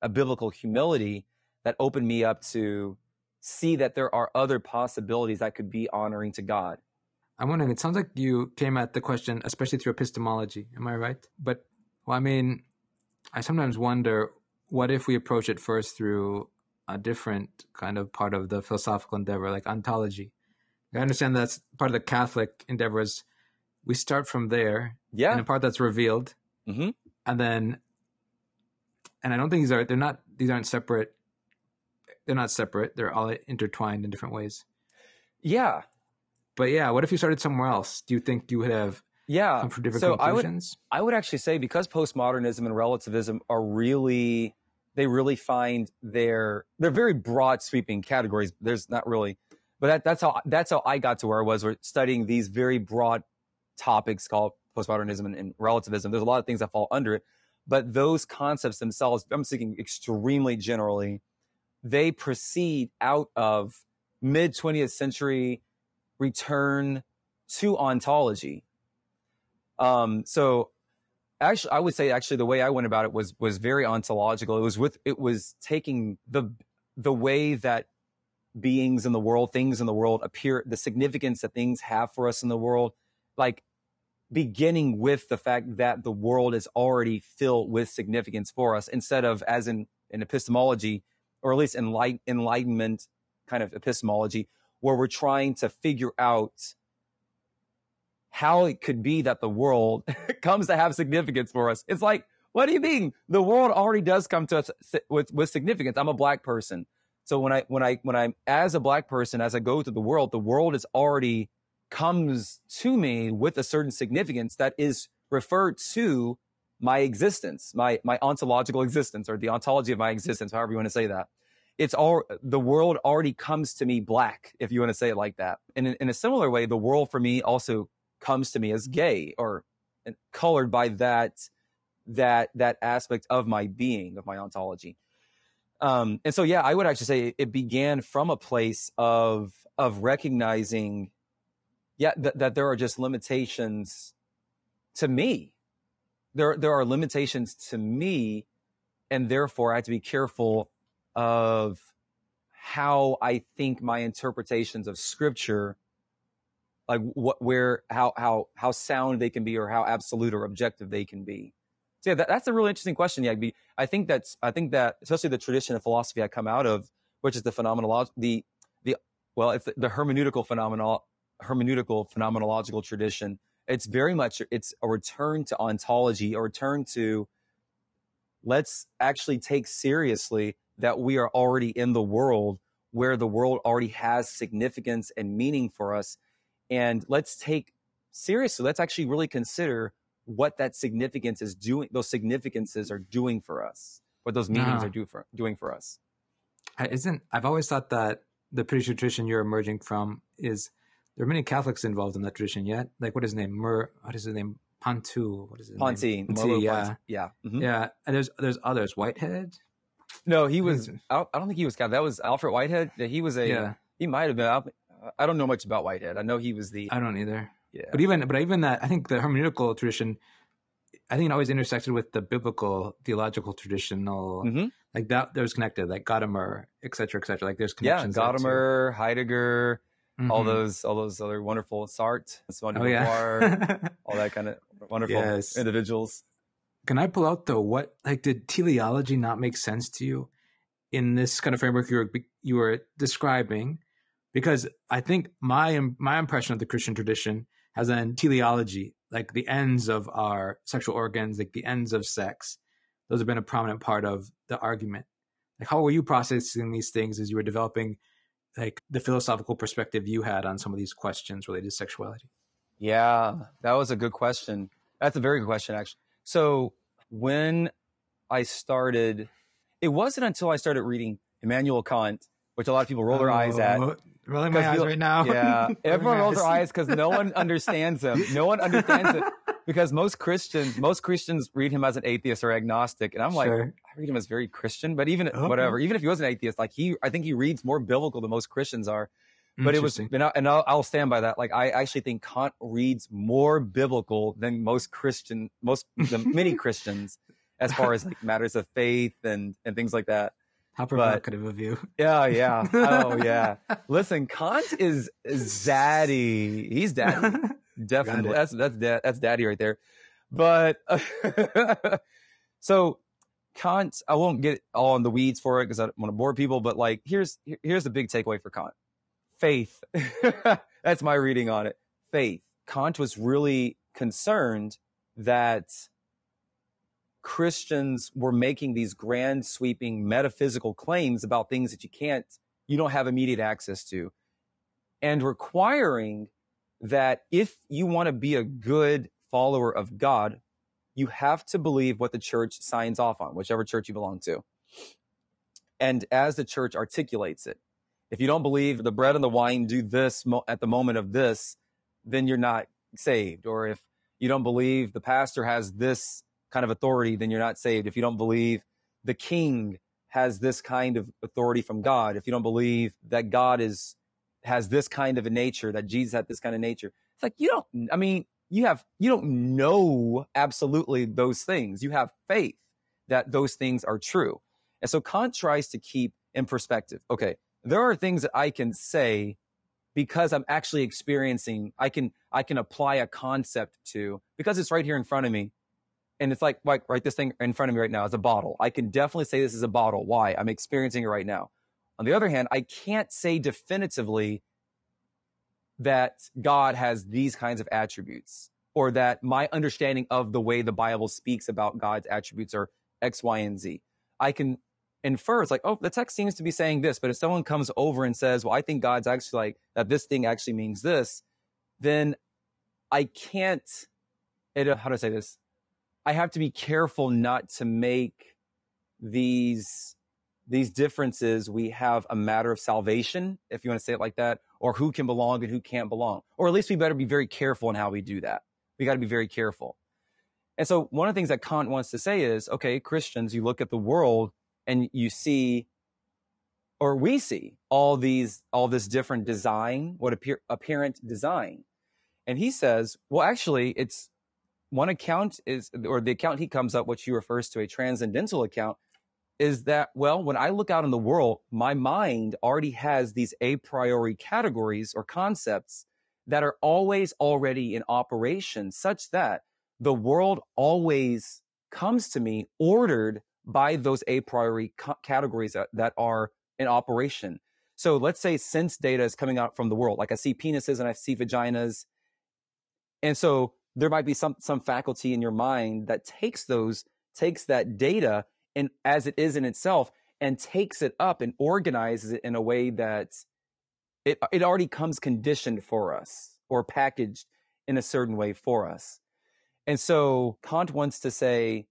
[SPEAKER 3] a biblical humility that opened me up to see that there are other possibilities that could be honoring to God.
[SPEAKER 2] I'm wondering, it sounds like you came at the question, especially through epistemology. Am I right? But, well, I mean, I sometimes wonder what if we approach it first through a different kind of part of the philosophical endeavor, like ontology? I understand that's part of the Catholic endeavor is we start from there,
[SPEAKER 3] Yeah.
[SPEAKER 2] in a part that's revealed,
[SPEAKER 3] Mhm.
[SPEAKER 2] and then, and I don't think these are they're not these aren't separate. They're not separate. They're all intertwined in different ways.
[SPEAKER 3] Yeah.
[SPEAKER 2] But yeah, what if you started somewhere else? Do you think you would have
[SPEAKER 3] Yeah.
[SPEAKER 2] come from different
[SPEAKER 3] so I would
[SPEAKER 2] conclusions?
[SPEAKER 3] I would actually say because postmodernism and relativism are really they really find their they're very broad sweeping categories. There's not really but that, that's how that's how I got to where I was. We're studying these very broad topics called postmodernism and, and relativism. There's a lot of things that fall under it, but those concepts themselves, I'm speaking extremely generally, they proceed out of mid 20th century return to ontology. Um, so actually, I would say actually the way I went about it was was very ontological. It was with it was taking the the way that beings in the world, things in the world appear, the significance that things have for us in the world, like beginning with the fact that the world is already filled with significance for us, instead of as in in epistemology, or at least enlight, enlightenment kind of epistemology, where we're trying to figure out how it could be that the world comes to have significance for us. It's like, what do you mean? The world already does come to us with, with significance. I'm a black person. So when I, when I, when I'm as a black person, as I go through the world, the world is already comes to me with a certain significance that is referred to my existence, my, my ontological existence or the ontology of my existence, however you want to say that. It's all, the world already comes to me black, if you want to say it like that. And in, in a similar way, the world for me also comes to me as gay or colored by that that that aspect of my being of my ontology um and so yeah i would actually say it began from a place of of recognizing yeah th- that there are just limitations to me. There there are limitations to me and therefore i have to be careful of how i think my interpretations of scripture like what where how how how sound they can be or how absolute or objective they can be so yeah that, that's a really interesting question yeah i think that's i think that especially the tradition of philosophy i come out of which is the phenomenology the the well it's the, the hermeneutical phenomenal hermeneutical phenomenological tradition. It's very much it's a return to ontology a return to let's actually take seriously that we are already in the world where the world already has significance and meaning for us. And let's take seriously let's actually really consider what that significance is doing those significances are doing for us what those meanings
[SPEAKER 2] Ah.
[SPEAKER 3] are do for, doing for us
[SPEAKER 2] I- Isn't I've always thought that the British tradition you're emerging from is there are many Catholics involved in that tradition yet. Like what is his name? Mer what is his name? Pontu. What is his
[SPEAKER 3] ponte
[SPEAKER 2] name? Yeah.
[SPEAKER 3] yeah Mhm.
[SPEAKER 2] Yeah. And there's there's others. Whitehead?
[SPEAKER 3] no he was I don't, think he was Catholic. that was alfred whitehead he was a
[SPEAKER 2] Yeah.
[SPEAKER 3] he might have been i don't know much about whitehead i know he was the
[SPEAKER 2] I don't either.
[SPEAKER 3] Yeah
[SPEAKER 2] But even but even that I think the hermeneutical tradition I think it always intersected with the biblical theological traditional
[SPEAKER 3] Mhm.
[SPEAKER 2] like that there's connected, like Gadamer, et cetera, et cetera. Like there's connections. too.
[SPEAKER 3] gadamer heidegger all
[SPEAKER 2] Mhm.
[SPEAKER 3] those all those other wonderful Sartre, Simone
[SPEAKER 2] Oh
[SPEAKER 3] Beauvoir,
[SPEAKER 2] yeah.
[SPEAKER 3] all that kind of wonderful
[SPEAKER 2] Yes.
[SPEAKER 3] individuals
[SPEAKER 2] Can I pull out though? What like did teleology not make sense to you in this kind of framework you were you were describing? Because I think my my impression of the Christian tradition has been teleology, like the ends of our sexual organs, like the ends of sex. Those have been a prominent part of the argument. Like, how were you processing these things as you were developing, like the philosophical perspective you had on some of these questions related to sexuality?
[SPEAKER 3] Yeah, that was a good question. That's a very good question, actually. So when I started, it wasn't until I started reading Immanuel Kant, which a lot of people roll their eyes at.
[SPEAKER 2] Oh, Rolling my eyes right now.
[SPEAKER 3] Yeah, everyone rolls their eyes because no one understands him. No one understands it because most Christians, most Christians read him as an atheist or agnostic, and I'm like,
[SPEAKER 2] Sure.
[SPEAKER 3] I read him as very Christian. But even
[SPEAKER 2] Okay.
[SPEAKER 3] whatever, even if he was an atheist, like he, I think he reads more biblical than most Christians are. But it was, and, I, and I'll, I'll stand by that. Like I actually think Kant reads more biblical than most Christian, most the many Christians, as far as like matters of faith and and things like that.
[SPEAKER 2] How provocative of you.
[SPEAKER 3] Yeah, yeah. Oh, yeah. Listen, Kant is, daddy. He's daddy. Definitely. That's, that's, da- that's daddy right there. But, so Kant, I won't get all in the weeds for it because I don't want to bore people, but like, here's, here's the big takeaway for Kant. Faith. that's my reading on it. Faith. Kant was really concerned that Christians were making these grand sweeping metaphysical claims about things that you can't, you don't have immediate access to, and requiring that if you want to be a good follower of God, you have to believe what the church signs off on, whichever church you belong to. And as the church articulates it, if you don't believe the bread and the wine do this mo- at the moment of this, then you're not saved. Or if you don't believe the pastor has this kind of authority, then you're not saved. If you don't believe the king has this kind of authority from God, if you don't believe that God is has this kind of a nature, that Jesus had this kind of nature, it's like you don't. I mean, you have you don't know absolutely those things. You have faith that those things are true, and so Kant tries to keep in perspective. Okay, there are things that I can say because I'm actually experiencing. I can I can apply a concept to because it's right here in front of me and it's like like right this thing in front of me right now is a bottle. I can definitely say this is a bottle. Why? I'm experiencing it right now. On the other hand i can't say definitively that god has these kinds of attributes or that my understanding of the way the bible speaks about god's attributes are x y and z. I can infer it's like oh the text seems to be saying this but if someone comes over and says well i think god's actually like that this thing actually means this then i can't it, how do i say this I have to be careful not to make these these differences we have a matter of salvation, if you want to say it like that, or who can belong and who can't belong. Or at least we better be very careful in how we do that. We got to be very careful. And so one of the things that Kant wants to say is, okay, Christians, you look at the world and you see or we see all these all this different design, what appear apparent design. And he says, well, actually, it's one account is, or the account he comes up, which he refers to a transcendental account, is that, well, when I look out in the world, my mind already has these a priori categories or concepts that are always already in operation, such that the world always comes to me ordered by those a priori categories that, that are in operation. So let's say sense data is coming out from the world. Like I see penises and I see vaginas. And so there might be some some faculty in your mind that takes those takes that data and as it is in itself and takes it up and organizes it in a way that it it already comes conditioned for us or packaged in a certain way for us. And so Kant wants to say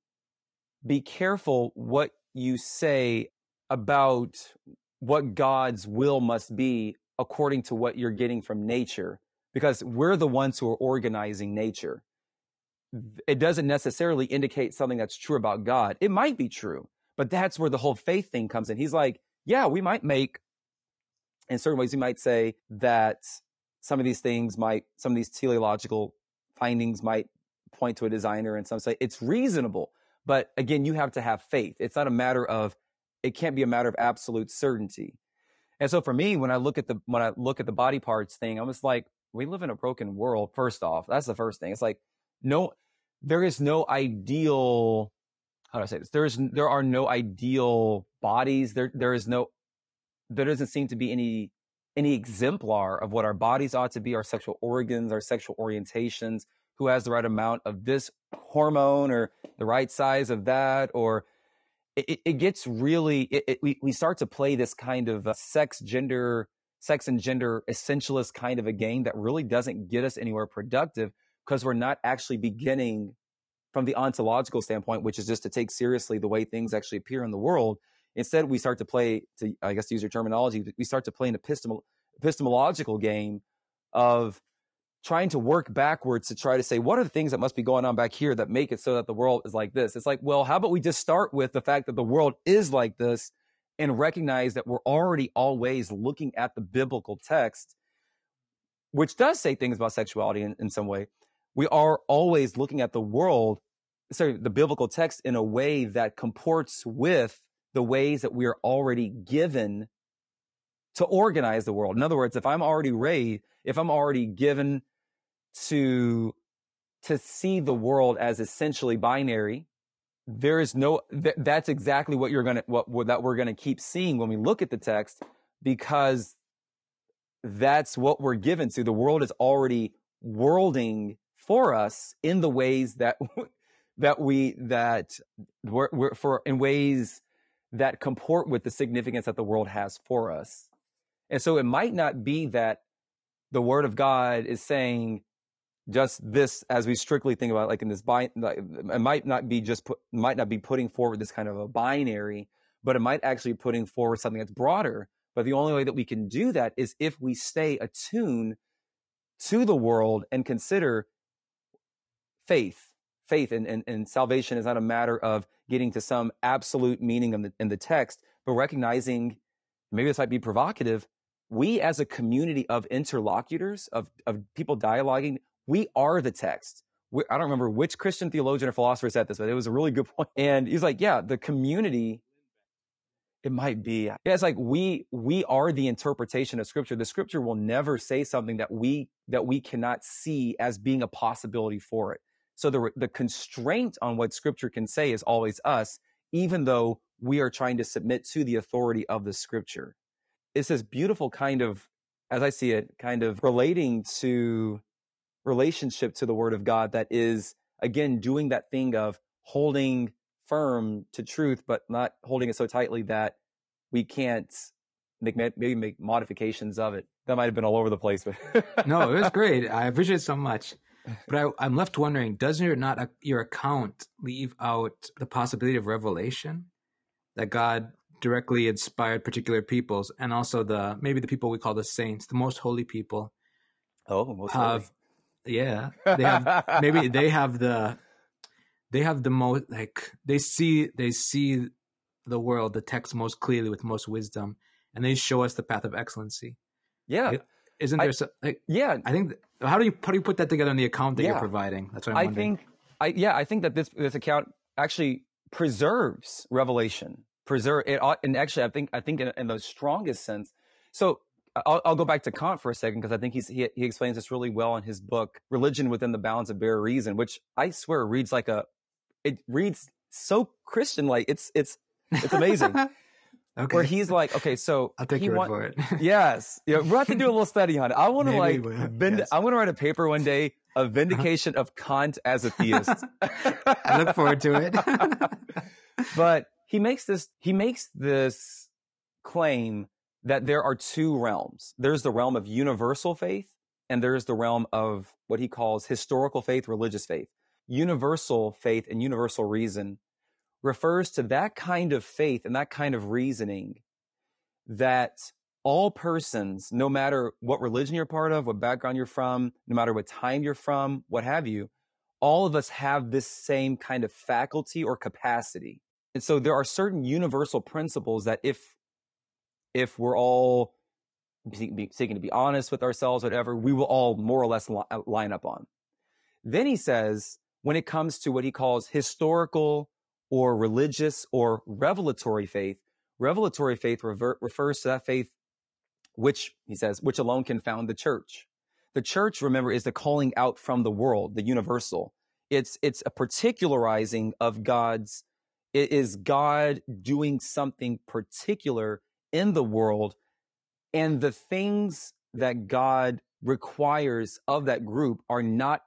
[SPEAKER 3] be careful what you say about what God's will must be according to what you're getting from nature because we're the ones who are organizing nature. It doesn't necessarily indicate something that's true about God. It might be true, but that's where the whole faith thing comes in. He's like, yeah, we might make, in certain ways, we might say that some of these things might, some of these teleological findings might point to a designer and some say it's reasonable. But again, you have to have faith. It's not a matter of, it can't be a matter of absolute certainty. And so for me, when I look at the, when I look at the body parts thing, I'm just like, we live in a broken world. First off, that's the first thing. It's like no, there is no ideal. How do I say this? There is there are no ideal bodies. There there is no. There doesn't seem to be any any exemplar of what our bodies ought to be, our sexual organs, our sexual orientations, who has the right amount of this hormone or the right size of that, or it, it gets really, it, it, we, we start to play this kind of uh, sex, gender, sex and gender essentialist kind of a game that really doesn't get us anywhere productive because we're not actually beginning from the ontological standpoint, which is just to take seriously the way things actually appear in the world. Instead, we start to play, to I guess to use your terminology, we start to play an epistemol- epistemological game of trying to work backwards to try to say what are the things that must be going on back here that make it so that the world is like this. It's like, well, how about we just start with the fact that the world is like this and recognize that we're already always looking at the biblical text, which does say things about sexuality in, in some way. We are always looking at the world, sorry, the biblical text in a way that comports with the ways that we are already given to organize the world. In other words, if I'm already raised, if I'm already given to to see the world as essentially binary, there is no th- that's exactly what you're going to what, that we're going to keep seeing when we look at the text because that's what we're given to. The world is already worlding for us in the ways that that we that we're, we're for in ways that comport with the significance that the world has for us. And so it might not be that the word of God is saying just this as we strictly think about like in this bi- it might not be just put, might not be putting forward this kind of a binary, but it might actually be putting forward something that's broader. But the only way that we can do that is if we stay attuned to the world and consider faith. Faith and, and, and salvation is not a matter of getting to some absolute meaning in the, in the text, but recognizing maybe this might be provocative. We as a community of interlocutors, of, of people dialoguing, we are the text. We, I don't remember which Christian theologian or philosopher said this, but it was a really good point. And he's like, yeah, the community, it might be. Yeah, it's like we, we are the interpretation of scripture. The scripture will never say something that we, that we cannot see as being a possibility for it. So the, the constraint on what scripture can say is always us, even though we are trying to submit to the authority of the scripture. It's this beautiful kind of, as I see it, kind of relating to relationship to the word of God that is, again, doing that thing of holding firm to truth, but not holding it so tightly that we can't make, maybe make modifications of it. That might have been all over the place, but
[SPEAKER 2] no, it was great. I appreciate it so much. But I, am left wondering, does your not uh, your account leave out the possibility of revelation that God directly inspired particular peoples, and also the maybe the people we call the saints, the most holy people.
[SPEAKER 3] Oh, most
[SPEAKER 2] have,
[SPEAKER 3] holy.
[SPEAKER 2] Yeah, they have maybe they have the they have the most like they see they see the world the text most clearly with most wisdom, and they show us the path of excellency.
[SPEAKER 3] Yeah.
[SPEAKER 2] Like, isn't there? I, so, like,
[SPEAKER 3] yeah,
[SPEAKER 2] I think. How do you how do you put that together in the account that yeah. you're providing? That's what I'm
[SPEAKER 3] I
[SPEAKER 2] wondering.
[SPEAKER 3] think. I yeah, I think that this this account actually preserves revelation. Preserve it, and actually, I think I think in, in the strongest sense. So I'll, I'll, go back to Kant for a second because I think he's, he, he explains this really well in his book, Religion Within the Bounds of Bare Reason, which I swear reads like a, it reads so Christian like. It's, it's, it's amazing. Okay. Where he's like, okay, so
[SPEAKER 2] I'll take your word for it.
[SPEAKER 3] yes, know, we're about to do a little study on it. I want to like, bend, yes. I want to write a paper one day, a vindication of Kant as a theist.
[SPEAKER 2] I look forward to it.
[SPEAKER 3] but he makes this, he makes this claim that there are two realms. There's the realm of universal faith, and there's the realm of what he calls historical faith, religious faith. Universal faith and universal reason refers to that kind of faith and that kind of reasoning that all persons, no matter what religion you're part of, what background you're from, no matter what time you're from, what have you, all of us have this same kind of faculty or capacity. And so there are certain universal principles that if if we're all seeking to be honest with ourselves, whatever, we will all more or less uh, line up on. Then he says, when it comes to what he calls historical or religious or revelatory faith. Revelatory faith refers to that faith which, he says, which alone can found the church. The church, remember, is the calling out from the world, the universal. It's, it's a particularizing of God's, it is God doing something particular in the world and the things that God requires of that group are not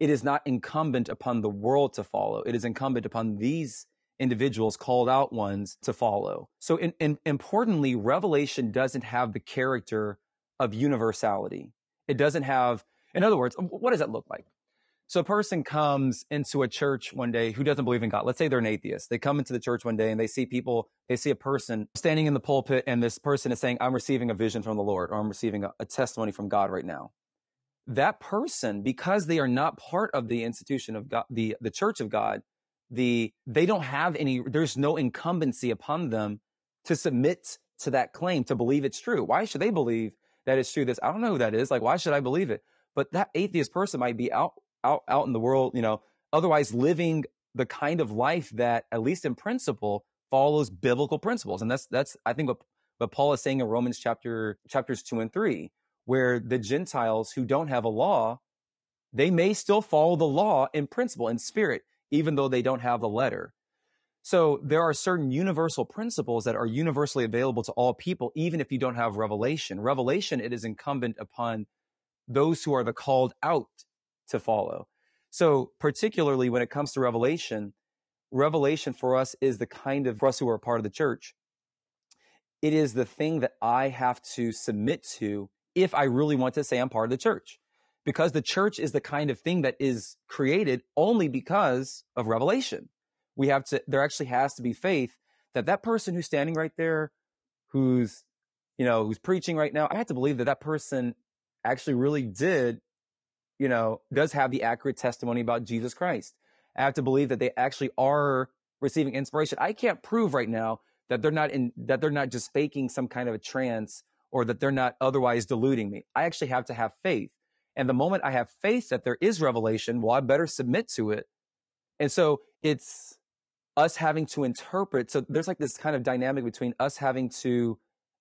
[SPEAKER 3] it is not incumbent upon the world to follow. It is incumbent upon these individuals, called out ones, to follow. So, in, in, importantly, Revelation doesn't have the character of universality. It doesn't have, in other words, what does that look like? So, a person comes into a church one day who doesn't believe in God. Let's say they're an atheist. They come into the church one day and they see people, they see a person standing in the pulpit, and this person is saying, I'm receiving a vision from the Lord, or I'm receiving a, a testimony from God right now that person, because they are not part of the institution of God, the, the church of God, the, they don't have any, there's no incumbency upon them to submit to that claim, to believe it's true. Why should they believe that it's true? This, I don't know who that is. Like, why should I believe it? But that atheist person might be out, out, out in the world, you know, otherwise living the kind of life that, at least in principle, follows biblical principles. And that's, that's, I think what, what Paul is saying in Romans chapter, chapters two and three, where the Gentiles who don't have a law, they may still follow the law in principle and spirit, even though they don't have the letter. So there are certain universal principles that are universally available to all people, even if you don't have revelation. Revelation, it is incumbent upon those who are the called out to follow. So particularly when it comes to revelation, revelation for us is the kind of, for us who are part of the church, it is the thing that I have to submit to if I really want to say I'm part of the church. Because the church is the kind of thing that is created only because of revelation. We have to, there actually has to be faith that that person who's standing right there, who's, you know, who's preaching right now, I have to believe that that person actually really did, you know, does have the accurate testimony about Jesus Christ. I have to believe that they actually are receiving inspiration. I can't prove right now that they're not in, that they're not just faking some kind of a trance or that they're not otherwise deluding me. I actually have to have faith. And the moment I have faith that there is revelation, well, I better submit to it. And so it's us having to interpret. So there's like this kind of dynamic between us having to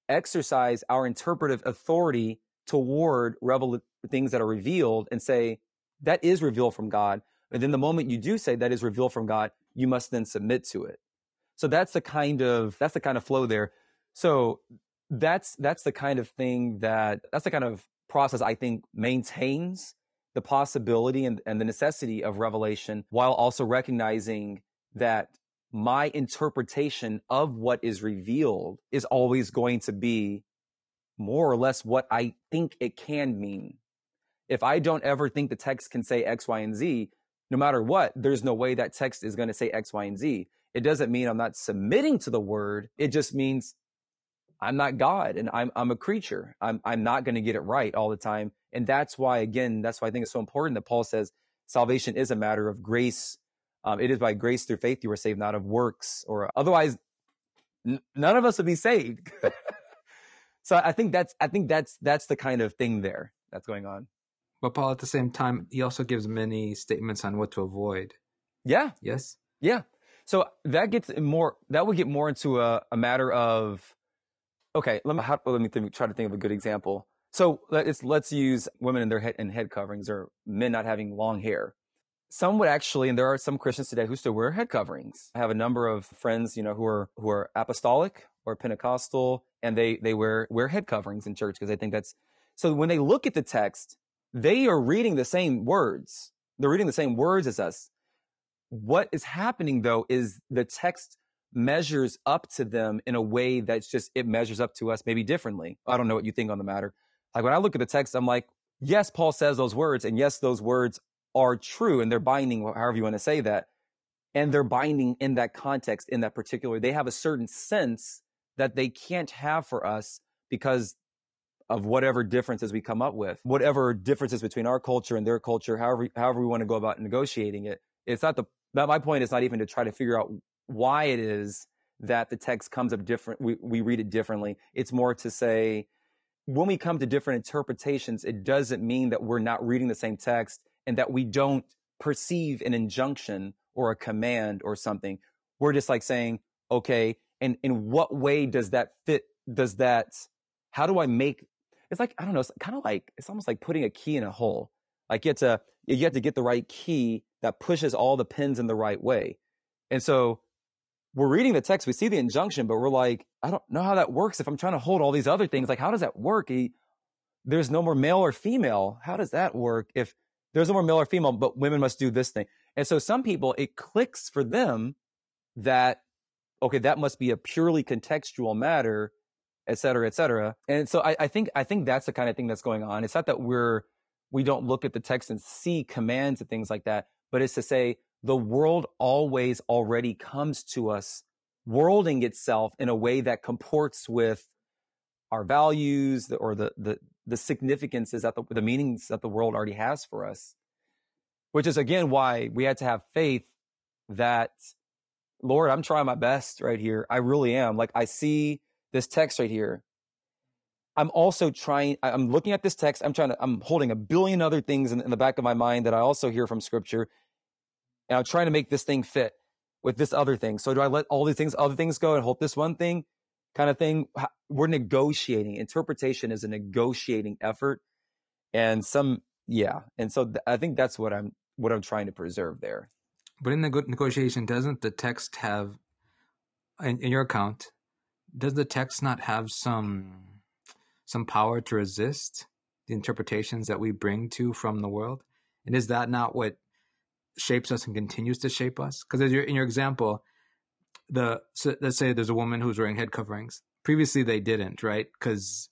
[SPEAKER 3] exercise our interpretive authority toward revel- things that are revealed and say, that is revealed from God. And then the moment you do say that is revealed from God, you must then submit to it. So that's the kind of, that's the kind of flow there. So that's, that's the kind of thing that, that's the kind of process I think maintains the possibility and, and the necessity of revelation while also recognizing that my interpretation of what is revealed is always going to be more or less what I think it can mean. If I don't ever think the text can say X, Y, and Z, no matter what, there's no way that text is going to say X, Y, and Z. It doesn't mean I'm not submitting to the word. It just means I'm not God and I'm, I'm a creature. I'm, I'm not going to get it right all the time. And that's why, again, that's why I think it's so important that Paul says salvation is a matter of grace. Um, it is by grace through faith you are saved, not of works or otherwise n- none of us would be saved. so I think that's, I think that's, that's the kind of thing there that's going on.
[SPEAKER 2] But Paul, at the same time, he also gives many statements on what to avoid.
[SPEAKER 3] Yeah.
[SPEAKER 2] Yes.
[SPEAKER 3] Yeah. So that gets more, that would get more into a, a matter of, okay, let me, how, let me think, try to think of a good example. So let's, let's use women in their head and head coverings or men not having long hair. Some would actually, and there are some Christians today who still wear head coverings. I have a number of friends, you know, who are, who are apostolic or Pentecostal and they, they wear, wear head coverings in church because they think that's, so when they look at the text, they are reading the same words. They're reading the same words as us. What is happening though is the text measures up to them in a way that's just, it measures up to us maybe differently. I don't know what you think on the matter. Like when I look at the text, I'm like, yes, Paul says those words and yes, those words are true and they're binding, however you want to say that. And they're binding in that context, in that particular, they have a certain sense that they can't have for us because of whatever differences we come up with, whatever differences between our culture and their culture, however, however we want to go about negotiating it. It's not the, my point is not even to try to figure out why it is that the text comes up different. We, we read it differently. It's more to say, when we come to different interpretations, it doesn't mean that we're not reading the same text and that we don't perceive an injunction or a command or something. We're just like saying, okay, and in what way does that fit? Does that, how do I make it's like I don't know, it's kind of like it's almost like putting a key in a hole. Like you have to you have to get the right key that pushes all the pins in the right way. And so we're reading the text, we see the injunction, but we're like, I don't know how that works. If I'm trying to hold all these other things, like how does that work? He, there's no more male or female. How does that work? If there's no more male or female, but women must do this thing. And so some people, it clicks for them that, okay, that must be a purely contextual matter et cetera, et cetera. And so I, I think, I think that's the kind of thing that's going on. It's not that we're, we don't look at the text and see commands and things like that, but it's to say the world always already comes to us worlding itself in a way that comports with our values or the, the, the significances that the, the meanings that the world already has for us, which is again why we had to have faith that Lord, I'm trying my best right here. I really am. Like I see this text right here. I'm also trying, I'm looking at this text. I'm trying to, I'm holding a billion other things in, in the back of my mind that I also hear from scripture. And I'm trying to make this thing fit. with this other thing. So do I let all these things, other things go and hold this one thing kind of thing? We're negotiating. Interpretation is a negotiating effort. And some, yeah. And so th- I think that's what I'm, what I'm trying to preserve there.
[SPEAKER 2] But in the negotiation, doesn't the text have, in, in your account, does the text not have some some power to resist the interpretations that we bring to from the world? And is that not what shapes us and continues to shape us? Because as your, in your example, the so let's say there's a woman who's wearing head coverings. Previously, they didn't, right? Because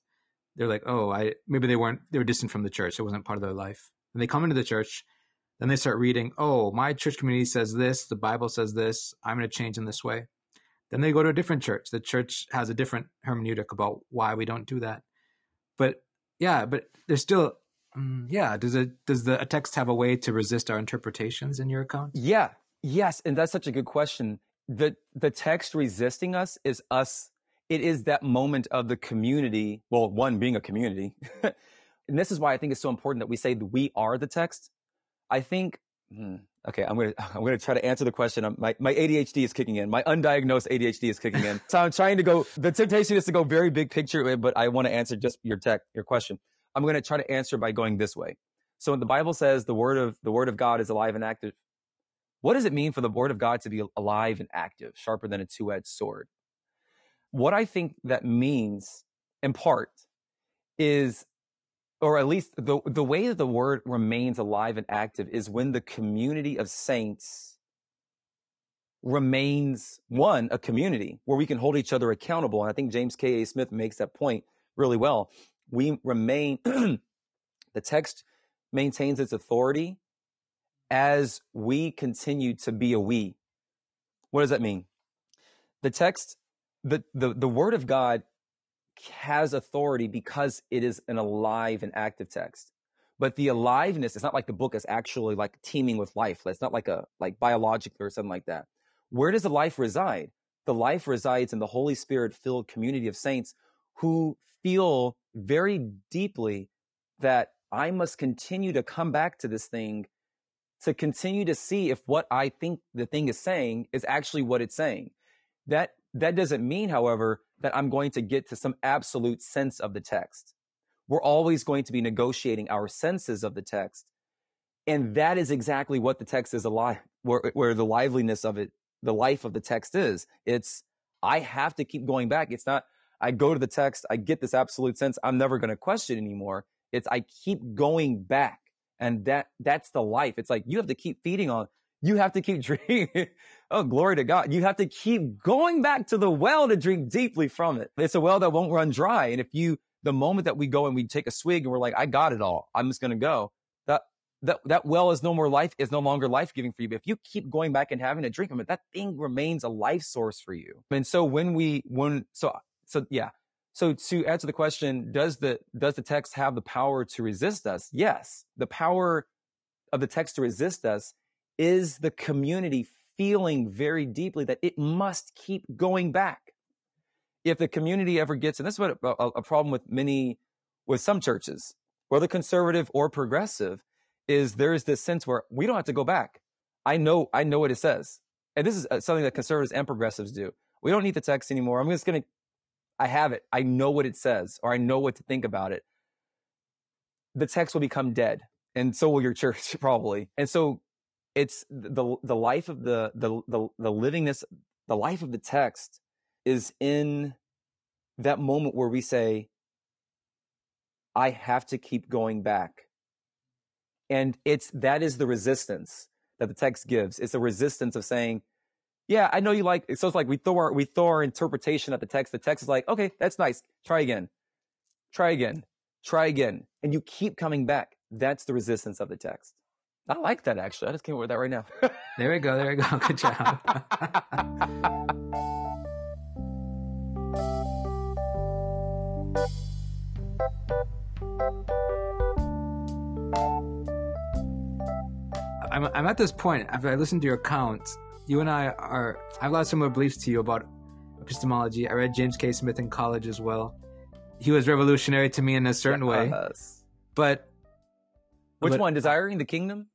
[SPEAKER 2] they're like, oh, I maybe they weren't they were distant from the church. It wasn't part of their life. And they come into the church, then they start reading. Oh, my church community says this. The Bible says this. I'm going to change in this way. Then they go to a different church. The church has a different hermeneutic about why we don't do that. But yeah, but there's still um, yeah. Does it does the text have a way to resist our interpretations in your account?
[SPEAKER 3] Yeah. Yes, and that's such a good question. The the text resisting us is us. It is that moment of the community. Well, one being a community, and this is why I think it's so important that we say we are the text. I think. Hmm, Okay, I'm gonna I'm gonna try to answer the question. My my ADHD is kicking in. My undiagnosed ADHD is kicking in. so I'm trying to go. The temptation is to go very big picture, but I want to answer just your tech your question. I'm gonna try to answer by going this way. So when the Bible says the word of the word of God is alive and active, what does it mean for the word of God to be alive and active, sharper than a two-edged sword? What I think that means, in part, is or at least the, the way that the word remains alive and active is when the community of saints remains one, a community where we can hold each other accountable. And I think James K. A. Smith makes that point really well. We remain, the text maintains its authority as we continue to be a we. What does that mean? The text, the, the, the word of God has authority because it is an alive and active text. But the aliveness, it's not like the book is actually like teeming with life. It's not like a like biological or something like that. Where does the life reside? The life resides in the Holy Spirit filled community of saints who feel very deeply that I must continue to come back to this thing to continue to see if what I think the thing is saying is actually what it's saying. That that doesn't mean, however, that I'm going to get to some absolute sense of the text. We're always going to be negotiating our senses of the text. And that is exactly what the text is alive, where, where the liveliness of it, the life of the text is. It's, I have to keep going back. It's not, I go to the text, I get this absolute sense. I'm never going to question anymore. It's, I keep going back. And that, that's the life. It's like you have to keep feeding on you have to keep drinking. oh, glory to God. You have to keep going back to the well to drink deeply from it. It's a well that won't run dry. And if you, the moment that we go and we take a swig and we're like, I got it all, I'm just going to go. That, that, that well is no more life, is no longer life giving for you. But if you keep going back and having a drink of it, that thing remains a life source for you. And so when we, when, so, so yeah. So to answer the question, does the, does the text have the power to resist us? Yes. The power of the text to resist us is the community feeling very deeply that it must keep going back. If the community ever gets, and this is what a, a problem with many, with some churches, whether conservative or progressive, is there is this sense where we don't have to go back. I know, I know what it says. And this is uh, something that conservatives and progressives do. We don't need the text anymore. I'm just going to, I have it. I know what it says, or I know what to think about it. The text will become dead. And so will your church probably. And so it's the the life of the the the, the livingness the life of the text is in that moment where we say i have to keep going back. And it's that is the resistance that the text gives. It's a resistance of saying yeah i know you like so it's like we throw our we throw our interpretation at the text. The text is like okay that's nice. Try again. Try again. Try again. And you keep coming back. That's the resistance of the text I like that actually. I just came up with that right now.
[SPEAKER 2] there we go. There we go. Good job. I'm, I'm at this point after I listened to your account. You and I are I have a lot of similar beliefs to you about epistemology. I read James K. Smith in college as well. He was revolutionary to me in a certain yes. way. But
[SPEAKER 3] which but, one? Desiring the Kingdom?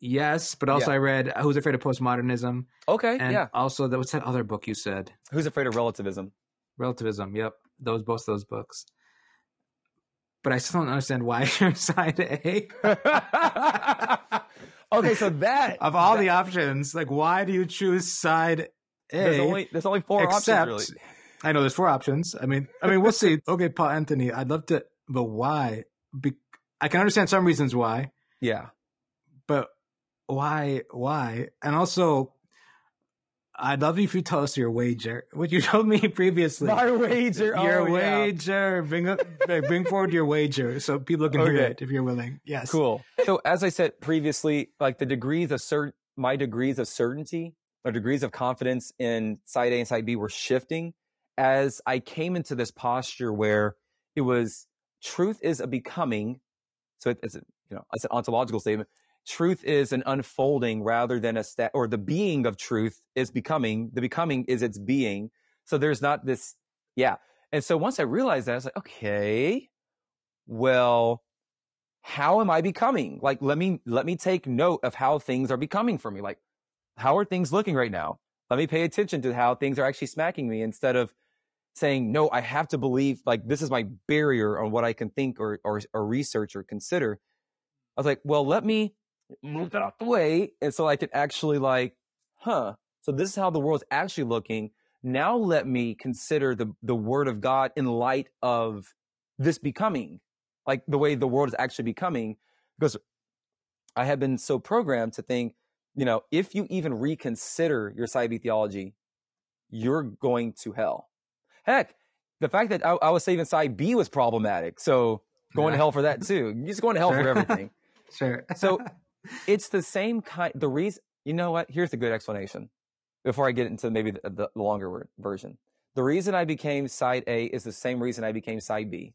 [SPEAKER 2] Yes, but also
[SPEAKER 3] Yeah.
[SPEAKER 2] I read uh, Who's Afraid of Postmodernism,
[SPEAKER 3] Okay,
[SPEAKER 2] and
[SPEAKER 3] yeah.
[SPEAKER 2] also that what's that other book you said?
[SPEAKER 3] Who's afraid of relativism?
[SPEAKER 2] Relativism. Yep, those both those books. But I still don't understand why you're side A.
[SPEAKER 3] okay, so that
[SPEAKER 2] of all the options, like why do you choose side A?
[SPEAKER 3] there's only there's only four
[SPEAKER 2] except,
[SPEAKER 3] options. Really.
[SPEAKER 2] I know there's four options. I mean, I mean, we'll see. Okay, Paul Anthony, I'd love to, but why? Be- I can understand some reasons why,
[SPEAKER 3] Yeah.
[SPEAKER 2] but why? Why? And also, I'd love if you tell us your wager, what you told me previously.
[SPEAKER 3] My wager.
[SPEAKER 2] Oh, your
[SPEAKER 3] oh, yeah.
[SPEAKER 2] wager. Bring up, bring forward your wager so people can hear it if you're willing. Yes.
[SPEAKER 3] Cool. So as I said previously, like the degrees of cert, my degrees of certainty or degrees of confidence in side A and side B were shifting as I came into this posture where it was truth is a becoming. So it's a, you know, it's an ontological statement. Truth is an unfolding rather than a stat, or the being of truth is becoming. The becoming is its being. So there's not this, yeah. And so once I realized that, I was like, okay, well, how am I becoming? Like, let me, let me take note of how things are becoming for me. Like, how are things looking right now? Let me pay attention to how things are actually smacking me instead of saying, no, I have to believe like this is my barrier on what I can think or, or, or research or consider. I was like, well, let me move that out the way. And so I could actually like, huh, so this is how the world's actually looking. Now let me consider the, the word of God in light of this becoming, like the way the world is actually becoming. Because I have been so programmed to think, you know, if you even reconsider your side B theology, you're going to hell. Heck, the fact that I, I was saving side B was problematic. So going to hell for that too. You're just going to hell for everything.
[SPEAKER 2] Sure.
[SPEAKER 3] So it's the same kind. The reason, you know what? Here's a good explanation before I get into maybe the, uh, the, the longer word, version. The reason I became side A is the same reason I became side B.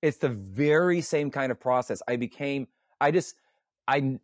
[SPEAKER 3] It's the very same kind of process. I became, I just, I,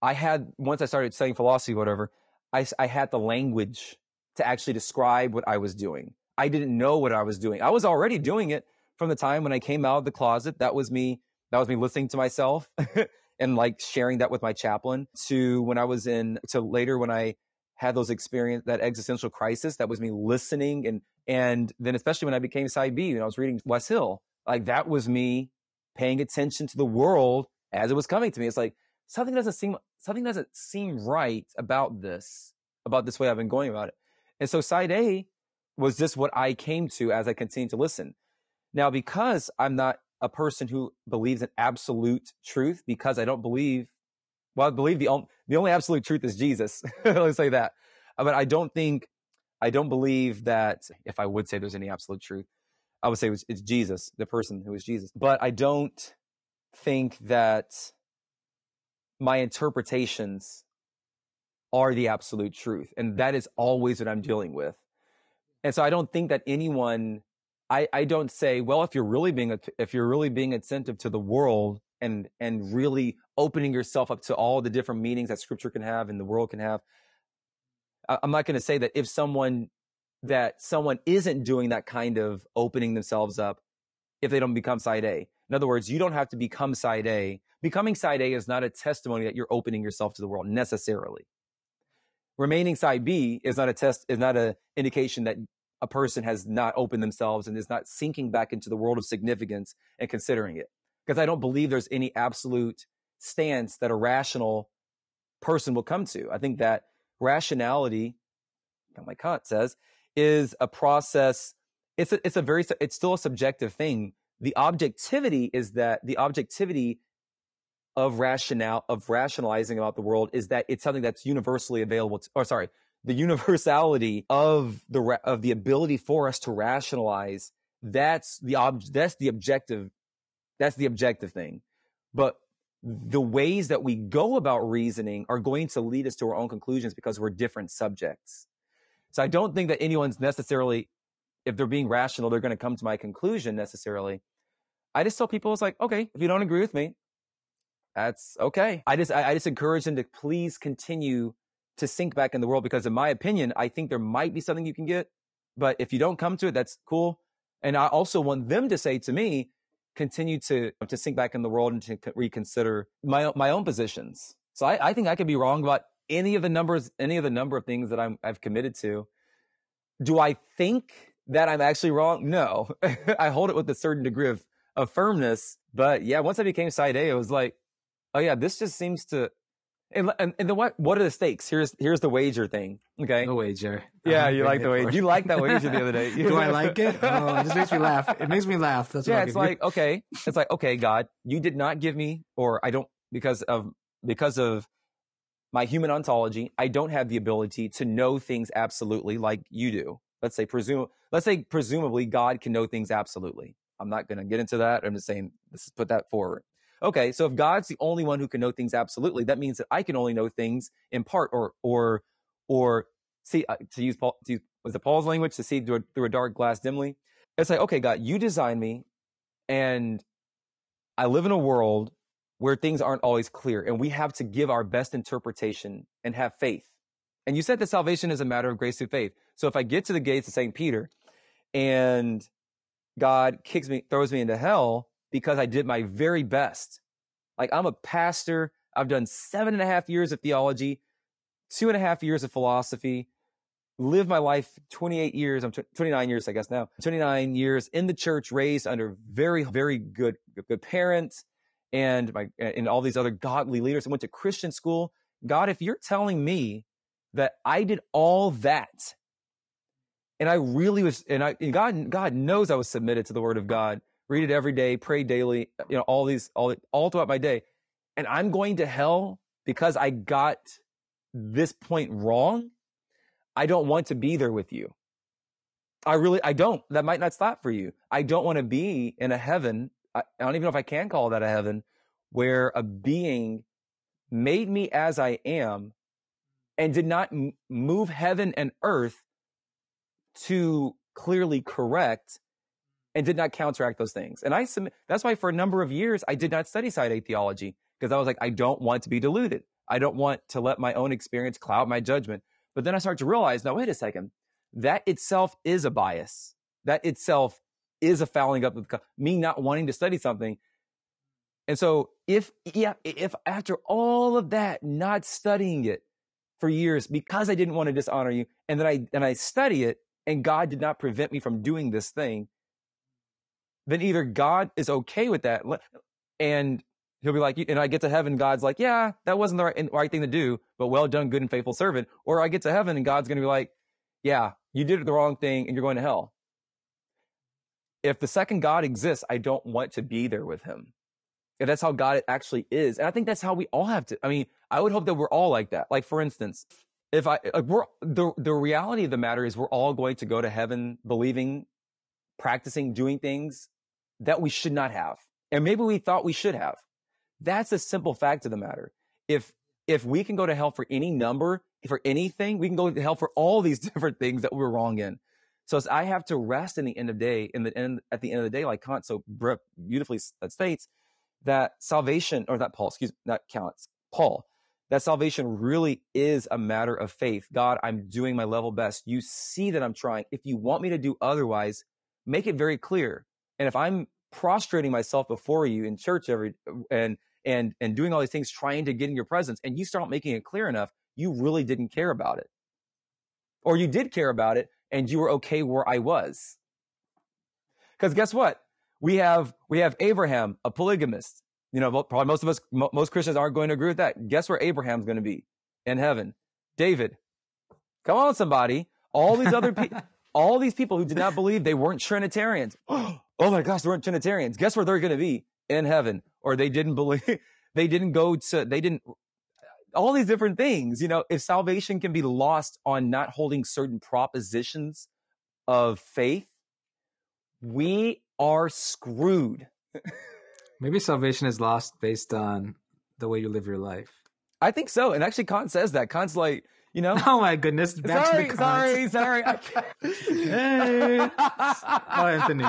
[SPEAKER 3] I had, once I started studying philosophy, whatever, I, I had the language to actually describe what I was doing. I didn't know what I was doing. I was already doing it from the time when I came out of the closet. That was me. That was me listening to myself and like sharing that with my chaplain to when I was in, to later when I had those experience, that existential crisis, that was me listening. And, and then especially when I became side B and I was reading Wesley Hill, like that was me paying attention to the world as it was coming to me. It's like something doesn't seem, something doesn't seem right about this, about this way I've been going about it. And so side A was just what I came to as I continued to listen. Now, because I'm not a person who believes in absolute truth, because I don't believe, well, I believe the, on- the only absolute truth is Jesus. Let's say that. Uh, But I don't think, I don't believe that if I would say there's any absolute truth, I would say it's Jesus, the person who is Jesus. But I don't think that my interpretations are the absolute truth. And that is always what I'm dealing with. And so I don't think that anyone, I, I don't say, well, if you're really being, if you're really being attentive to the world and, and really opening yourself up to all the different meanings that scripture can have and the world can have, I, I'm not going to say that if someone, that someone isn't doing that kind of opening themselves up, if they don't become side A. In other words, you don't have to become side A. Becoming side A is not a testimony that you're opening yourself to the world necessarily remaining side B is not a test, is not an indication that a person has not opened themselves and is not sinking back into the world of significance and considering it. Because I don't believe there's any absolute stance that a rational person will come to. I think that rationality, like Kant says, is a process. It's a, it's a very, it's still a subjective thing. The objectivity is that the objectivity of rationale of rationalizing about the world is that it's something that's universally available to, or sorry the universality of the of the ability for us to rationalize that's the ob- that's the objective that's the objective thing. But the ways that we go about reasoning are going to lead us to our own conclusions because we're different subjects. So i don't think that anyone's necessarily if they're being rational they're going to come to my conclusion necessarily. I just tell people it's like okay if you don't agree with me that's okay. I just, I, I just encourage them to please continue to sink back in the world because in my opinion, I think there might be something you can get, but if you don't come to it, that's cool. And I also want them to say to me, continue to, to sink back in the world and to reconsider my, my own positions. So I, I think I could be wrong about any of the numbers, any of the number of things that I'm, I've committed to. Do I think that I'm actually wrong? No, I hold it with a certain degree of, of firmness. But yeah, once I became side A, it was like, oh yeah, this just seems to, and, and, and then what, what are the stakes? Here's, here's the wager thing. Okay.
[SPEAKER 2] The wager.
[SPEAKER 3] Yeah,
[SPEAKER 2] I'll
[SPEAKER 3] you like the wager. You like that wager the other day.
[SPEAKER 2] Do I like it? Oh, it just makes me laugh. It makes me laugh. That's
[SPEAKER 3] yeah, it's like okay, it's like okay, God, you did not give me, or I don't because of because of my human ontology, I don't have the ability to know things absolutely like you do. Let's say presume, let's say presumably God can know things absolutely. I'm not going to get into that. I'm just saying let's put that forward. Okay, so if God's the only one who can know things absolutely, that means that I can only know things in part, or or or see uh, to use Paul to use, was it Paul's language to see through a, through a dark glass dimly. It's like okay, God, you designed me, and I live in a world where things aren't always clear, and we have to give our best interpretation and have faith. And you said that salvation is a matter of grace through faith. So if I get to the gates of St. Peter and God kicks me, throws me into hell because I did my very best. Like I'm a pastor. I've done seven and a half years of theology, two and a half years of philosophy, lived my life 28 years. I'm 29 years, I guess now, 29 years in the church, raised under very, very good, good parents and my, and all these other godly leaders. I went to Christian school. God, if you're telling me that I did all that and I really was, and I, and God, God knows I was submitted to the word of God, read it every day, pray daily, you know, all these, all, all throughout my day. And I'm going to hell because I got this point wrong. I don't want to be there with you. I really, I don't. That might not stop for you. I don't want to be in a heaven. I, I don't even know if I can call that a heaven where a being made me as I am and did not move heaven and earth to clearly correct and did not counteract those things. And I submit, that's why for a number of years, I did not study side A theology because I was like, I don't want to be deluded. I don't want to let my own experience cloud my judgment. But then I start to realize, now, wait a second. That itself is a bias. That itself is a fouling up of me not wanting to study something. And so if, yeah, if after all of that, not studying it for years because I didn't want to dishonor you and then I, and I study it and God did not prevent me from doing this thing, then either God is okay with that and he'll be like, and I get to heaven, God's like, yeah, that wasn't the right, right thing to do, but well done, good and faithful servant. Or I get to heaven and God's going to be like, yeah, you did the wrong thing and you're going to hell. If the second God exists, I don't want to be there with him. If that's how God actually is. And I think that's how we all have to. I mean, I would hope that we're all like that. Like, for instance, if I, like we're, the, the reality of the matter is we're all going to go to heaven believing, practicing, doing things that we should not have. And maybe we thought we should have. That's a simple fact of the matter. If, if we can go to hell for any number, for anything, we can go to hell for all these different things that we're wrong in. So I have to rest in the end of day, in the end, at the end of the day, like Kant so beautifully uh, states, that salvation, or that Paul, excuse me, not Kant, Paul, that salvation really is a matter of faith. God, I'm doing my level best. You see that I'm trying. If you want me to do otherwise, make it very clear. And if I'm prostrating myself before you in church every and and and doing all these things trying to get in your presence and you start making it clear enough, you really didn't care about it. Or you did care about it and you were okay where I was. Cuz guess what? We have we have Abraham, a polygamist. You know, probably most of us most Christians aren't going to agree with that. Guess where Abraham's going to be? In heaven. David. Come on somebody. All these other people all these people who did not believe they weren't Trinitarians. oh my gosh, they weren't Trinitarians. Guess where they're going to be? In heaven. Or they didn't believe, they didn't go to, they didn't, all these different things. You know, if salvation can be lost on not holding certain propositions of faith, we are screwed.
[SPEAKER 2] Maybe salvation is lost based on the way you live your life.
[SPEAKER 3] I think so. And actually, Kant says that. Kant's like, you know?
[SPEAKER 2] Oh my goodness! Back
[SPEAKER 3] sorry,
[SPEAKER 2] to the
[SPEAKER 3] sorry, sorry.
[SPEAKER 2] hey. Oh, Anthony,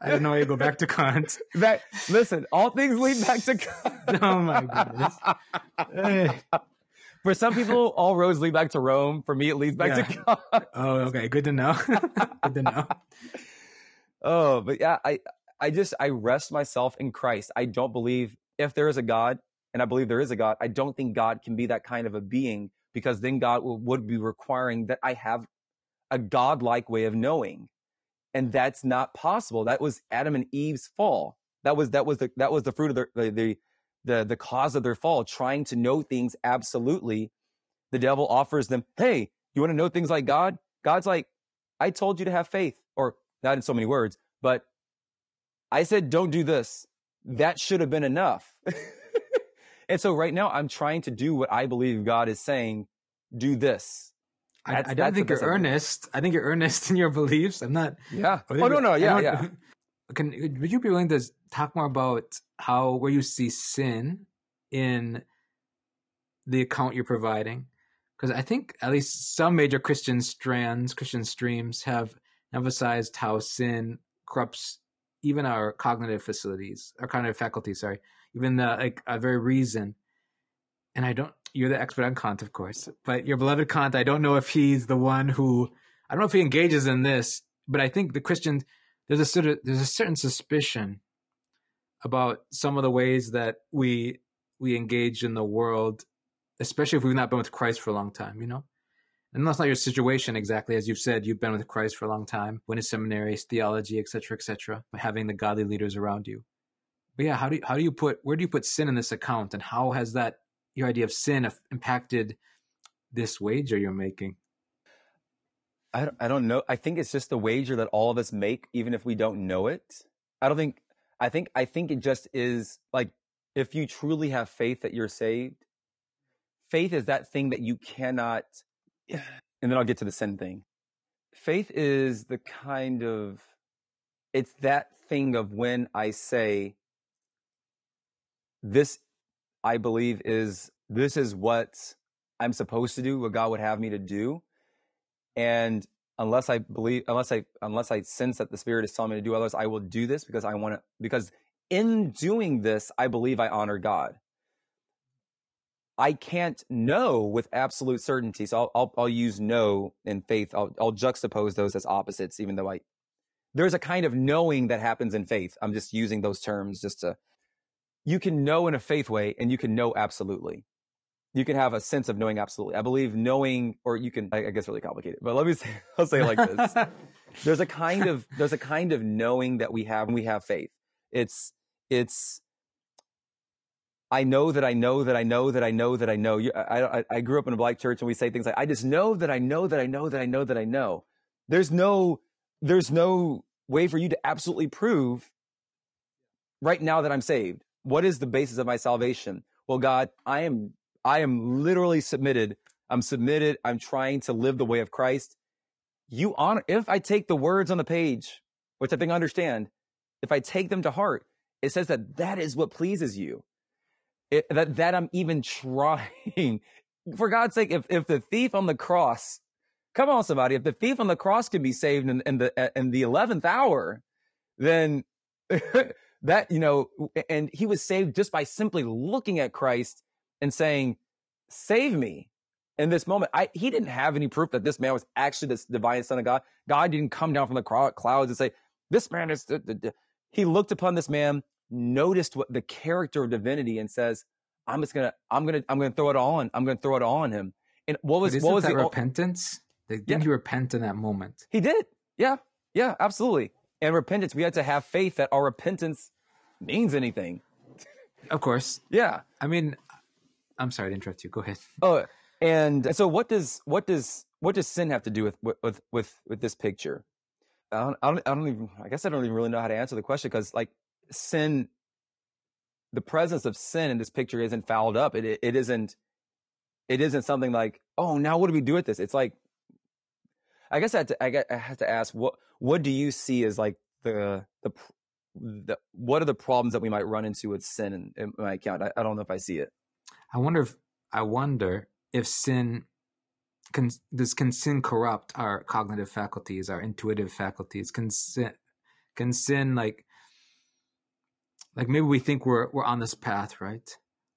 [SPEAKER 2] I don't know why you go back to Kant.
[SPEAKER 3] That listen, all things lead back to Kant.
[SPEAKER 2] oh my goodness! Eh.
[SPEAKER 3] For some people, all roads lead back to Rome. For me, it leads back
[SPEAKER 2] Yeah.
[SPEAKER 3] to Kant.
[SPEAKER 2] Oh, okay. Good to know. Good to know.
[SPEAKER 3] Oh, but yeah, I, I just, I rest myself in Christ. I don't believe if there is a God, and I believe there is a God, I don't think God can be that kind of a being because then God will, would be requiring that I have a godlike way of knowing. And that's not possible. That was Adam and Eve's fall. That was that was the that was the fruit of the the the the, the cause of their fall, trying to know things absolutely. The devil offers them, hey, you want to know things like God? God's like, I told you to have faith, or not in so many words, but I said, don't do this. That should have been enough. and so right now I'm trying to do what I believe God is saying, do this.
[SPEAKER 2] I, I, don't think you're earnest. I think you're earnest in your beliefs. I'm not.
[SPEAKER 3] Yeah. Oh no, no, yeah, yeah.
[SPEAKER 2] Can would you be willing to talk more about how where you see sin in the account you're providing? Because I think at least some major Christian strands, Christian streams have emphasized how sin corrupts even our cognitive facilities, our cognitive faculties. Sorry, even the like a very reason. And I don't. You're the expert on Kant, of course, but your beloved Kant. I don't know if he's the one who. I don't know if he engages in this, but I think the Christians there's a sort of there's a certain suspicion about some of the ways that we we engage in the world, especially if we've not been with Christ for a long time, you know. And that's not your situation exactly, as you've said. You've been with Christ for a long time, went to seminaries, theology, etc., etc. Having the godly leaders around you. But yeah, how do you, how do you put where do you put sin in this account, and how has that your idea of sin impacted this wager you're making?
[SPEAKER 3] I don't, I don't know. I think it's just the wager that all of us make, even if we don't know it. I don't think, I think, I think it just is like, if you truly have faith that you're saved, faith is that thing that you cannot, and then I'll get to the sin thing. Faith is the kind of, it's that thing of when I say, this, I believe is, this is what I'm supposed to do, what God would have me to do and unless I believe, unless I, unless I sense that the Spirit is telling me to do others, I will do this because I want to, because in doing this, I believe I honor God. I can't know with absolute certainty. So I'll, I'll, I'll use know and faith. I'll, I'll juxtapose those as opposites, even though I, there's a kind of knowing that happens in faith. I'm just using those terms just to, you can know in a faith way and you can know absolutely you can have a sense of knowing absolutely. I believe knowing, or you can, I guess really complicated, but let me say, I'll say it like this. there's a kind of, there's a kind of knowing that we have when we have faith. It's, it's, I know that I know that I know that I know that I know. I, I, I grew up in a black church and we say things like, I just know that I know that I know that I know that I know. There's no, there's no way for you to absolutely prove right now that I'm saved. What is the basis of my salvation? Well, God, I am I am literally submitted. I'm submitted. I'm trying to live the way of Christ. You honor, if I take the words on the page, which I think I understand, if I take them to heart, it says that that is what pleases you. It, that, that I'm even trying. For God's sake, if, if the thief on the cross, come on, somebody, if the thief on the cross can be saved in, in the, in the 11th hour, then that, you know, and he was saved just by simply looking at Christ and saying, save me in this moment. I, he didn't have any proof that this man was actually the divine son of God. God didn't come down from the clouds and say, this man is, he looked upon this man, noticed what the character of divinity and says, I'm just gonna, I'm gonna, I'm gonna throw it all on. I'm gonna throw it all on him. And what was, what was
[SPEAKER 2] that the repentance? Didn't yeah. he repent in that moment?
[SPEAKER 3] He did. Yeah. Yeah, absolutely. And repentance, we had to have faith that our repentance means anything.
[SPEAKER 2] Of course.
[SPEAKER 3] Yeah.
[SPEAKER 2] I mean, I'm sorry to interrupt you. Go ahead.
[SPEAKER 3] Oh, and so what does what does what does sin have to do with with with with this picture? I don't, I don't, I don't even. I guess I don't even really know how to answer the question because like sin, the presence of sin in this picture isn't fouled up. It, it it isn't. It isn't something like oh now what do we do with this? It's like I guess I have to, I, I have to ask what what do you see as like the the the what are the problems that we might run into with sin in, in my account? I, I don't know if I see it.
[SPEAKER 2] I wonder if I wonder if sin can does can sin corrupt our cognitive faculties, our intuitive faculties? Can sin can sin like like maybe we think we're we're on this path, right?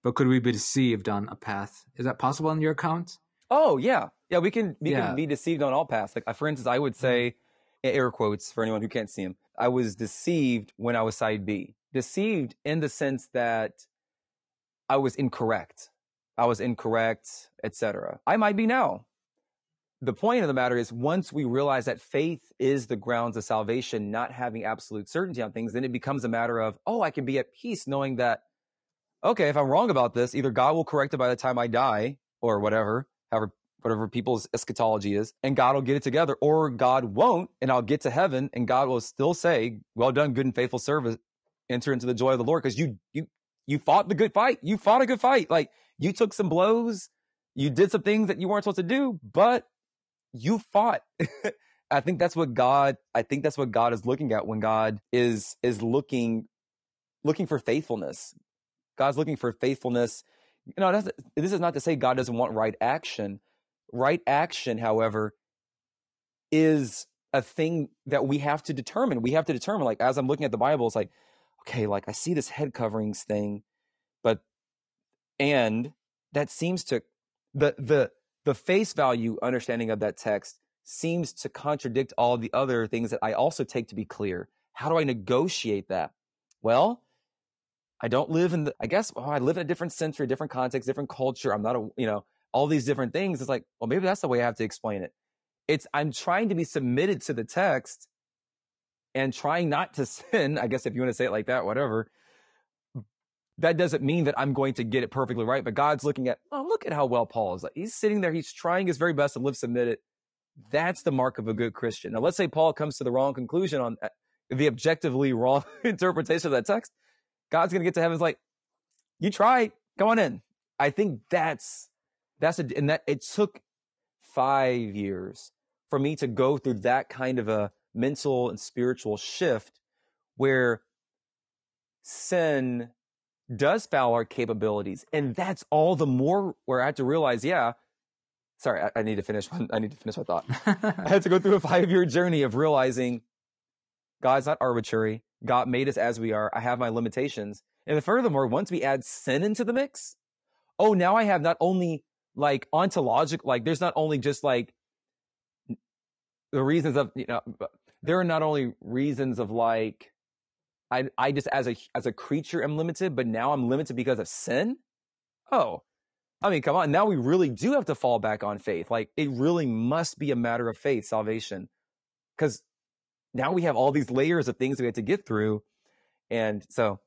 [SPEAKER 2] But could we be deceived on a path? Is that possible in your account?
[SPEAKER 3] Oh yeah, yeah. We can we yeah. can be deceived on all paths. Like for instance, I would mm-hmm. say air quotes for anyone who can't see him. I was deceived when I was side B. Deceived in the sense that I was incorrect. I was incorrect, etc. I might be now. The point of the matter is once we realize that faith is the grounds of salvation, not having absolute certainty on things, then it becomes a matter of, oh, I can be at peace knowing that, okay, if I'm wrong about this, either God will correct it by the time I die or whatever, however whatever people's eschatology is, and God will get it together, or God won't, and I'll get to heaven, and God will still say, "Well done, good and faithful servant, enter into the joy of the Lord," because you you you fought the good fight, you fought a good fight, like you took some blows, you did some things that you weren't supposed to do, but you fought. I think that's what God. I think that's what God is looking at when God is is looking looking for faithfulness. God's looking for faithfulness. You know, this is not to say God doesn't want right action, Right action, however, is a thing that we have to determine. We have to determine, like, as I'm looking at the Bible, it's like, okay, like I see this head coverings thing, but, and that seems to, the, the, the face value understanding of that text seems to contradict all the other things that I also take to be clear. How do I negotiate that? Well, I don't live in the, I guess, oh, I live in a different century, different context, different culture. I'm not a, you know, all these different things. It's like, well, maybe that's the way I have to explain it. It's, I'm trying to be submitted to the text and trying not to sin. I guess if you want to say it like that, whatever. That doesn't mean that I'm going to get it perfectly right, but God's looking at, oh, look at how well Paul is. Like, he's sitting there. He's trying his very best to live submitted. That's the mark of a good Christian. Now, let's say Paul comes to the wrong conclusion on uh, the objectively wrong interpretation of that text. God's going to get to heaven. It's like, you tried. Come on in. I think that's that's a, and that it took five years for me to go through that kind of a mental and spiritual shift where sin does foul our capabilities. And that's all the more where I had to realize, yeah, sorry, I, I need to finish. I need to finish my thought. I had to go through a five year journey of realizing God's not arbitrary. God made us as we are. I have my limitations. And furthermore, once we add sin into the mix, oh, now I have not only like ontological like there's not only just like the reasons of you know there are not only reasons of like I I just as a as a creature am limited, but now I'm limited because of sin. Oh, I mean, come on. Now we really do have to fall back on faith. Like it really must be a matter of faith, salvation, because now we have all these layers of things we have to get through, and so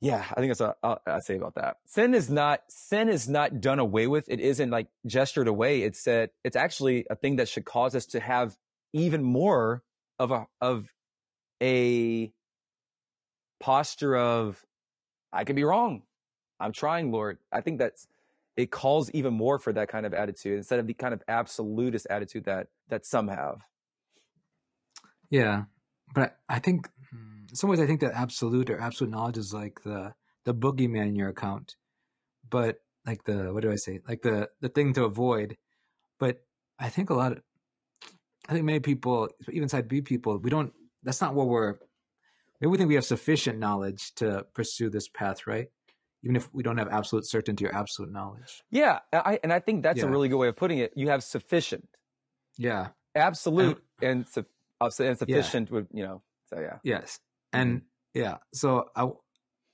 [SPEAKER 3] yeah, I think that's what I say about that. Sin is not sin is not done away with. It isn't like gestured away. It's said it's actually a thing that should cause us to have even more of a of a posture of I can be wrong. I'm trying, Lord. I think that's it calls even more for that kind of attitude instead of the kind of absolutist attitude that that some have.
[SPEAKER 2] Yeah, but I think in some ways, I think that absolute or absolute knowledge is like the the boogeyman in your account, but like the what do I say? Like the the thing to avoid. But I think a lot of, I think many people, even side B people, we don't. That's not what we're. Maybe we think we have sufficient knowledge to pursue this path, right? Even if we don't have absolute certainty or absolute knowledge.
[SPEAKER 3] Yeah, I and I think that's yeah. a really good way of putting it. You have sufficient.
[SPEAKER 2] Yeah.
[SPEAKER 3] Absolute and, and, uh, and sufficient yeah. with you know. So yeah.
[SPEAKER 2] Yes. And mm-hmm. yeah, so I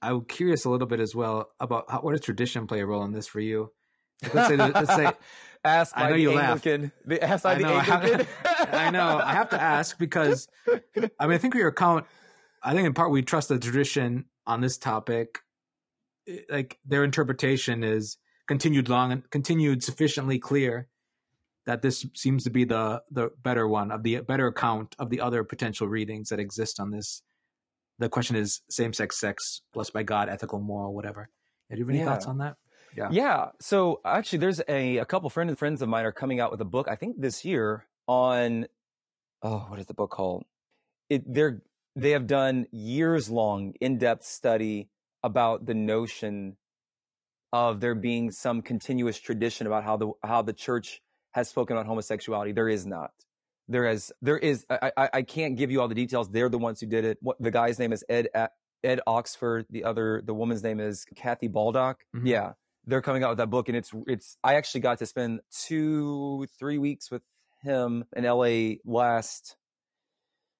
[SPEAKER 2] I'm curious a little bit as well about how, what does tradition play a role in this for you?
[SPEAKER 3] Let's say, let's say ask I know you Anglican, laugh. The, ask by I know,
[SPEAKER 2] the Anglican. I, know. I have to ask because I mean I think your account. I think in part we trust the tradition on this topic. Like their interpretation is continued long and continued sufficiently clear that this seems to be the the better one of the better account of the other potential readings that exist on this the question is same sex sex, blessed by God, ethical, moral, whatever. Do you have any yeah. thoughts on that?
[SPEAKER 3] Yeah. Yeah. So actually, there's a, a couple friends friends of mine are coming out with a book. I think this year on oh, what is the book called? It they're they have done years long in depth study about the notion of there being some continuous tradition about how the how the church has spoken about homosexuality. There is not there is there is I, I, I can't give you all the details. They're the ones who did it. What the guy's name is Ed Ed Oxford. The other the woman's name is Kathy Baldock. Mm-hmm. Yeah, they're coming out with that book, and it's it's. I actually got to spend two three weeks with him in L.A. last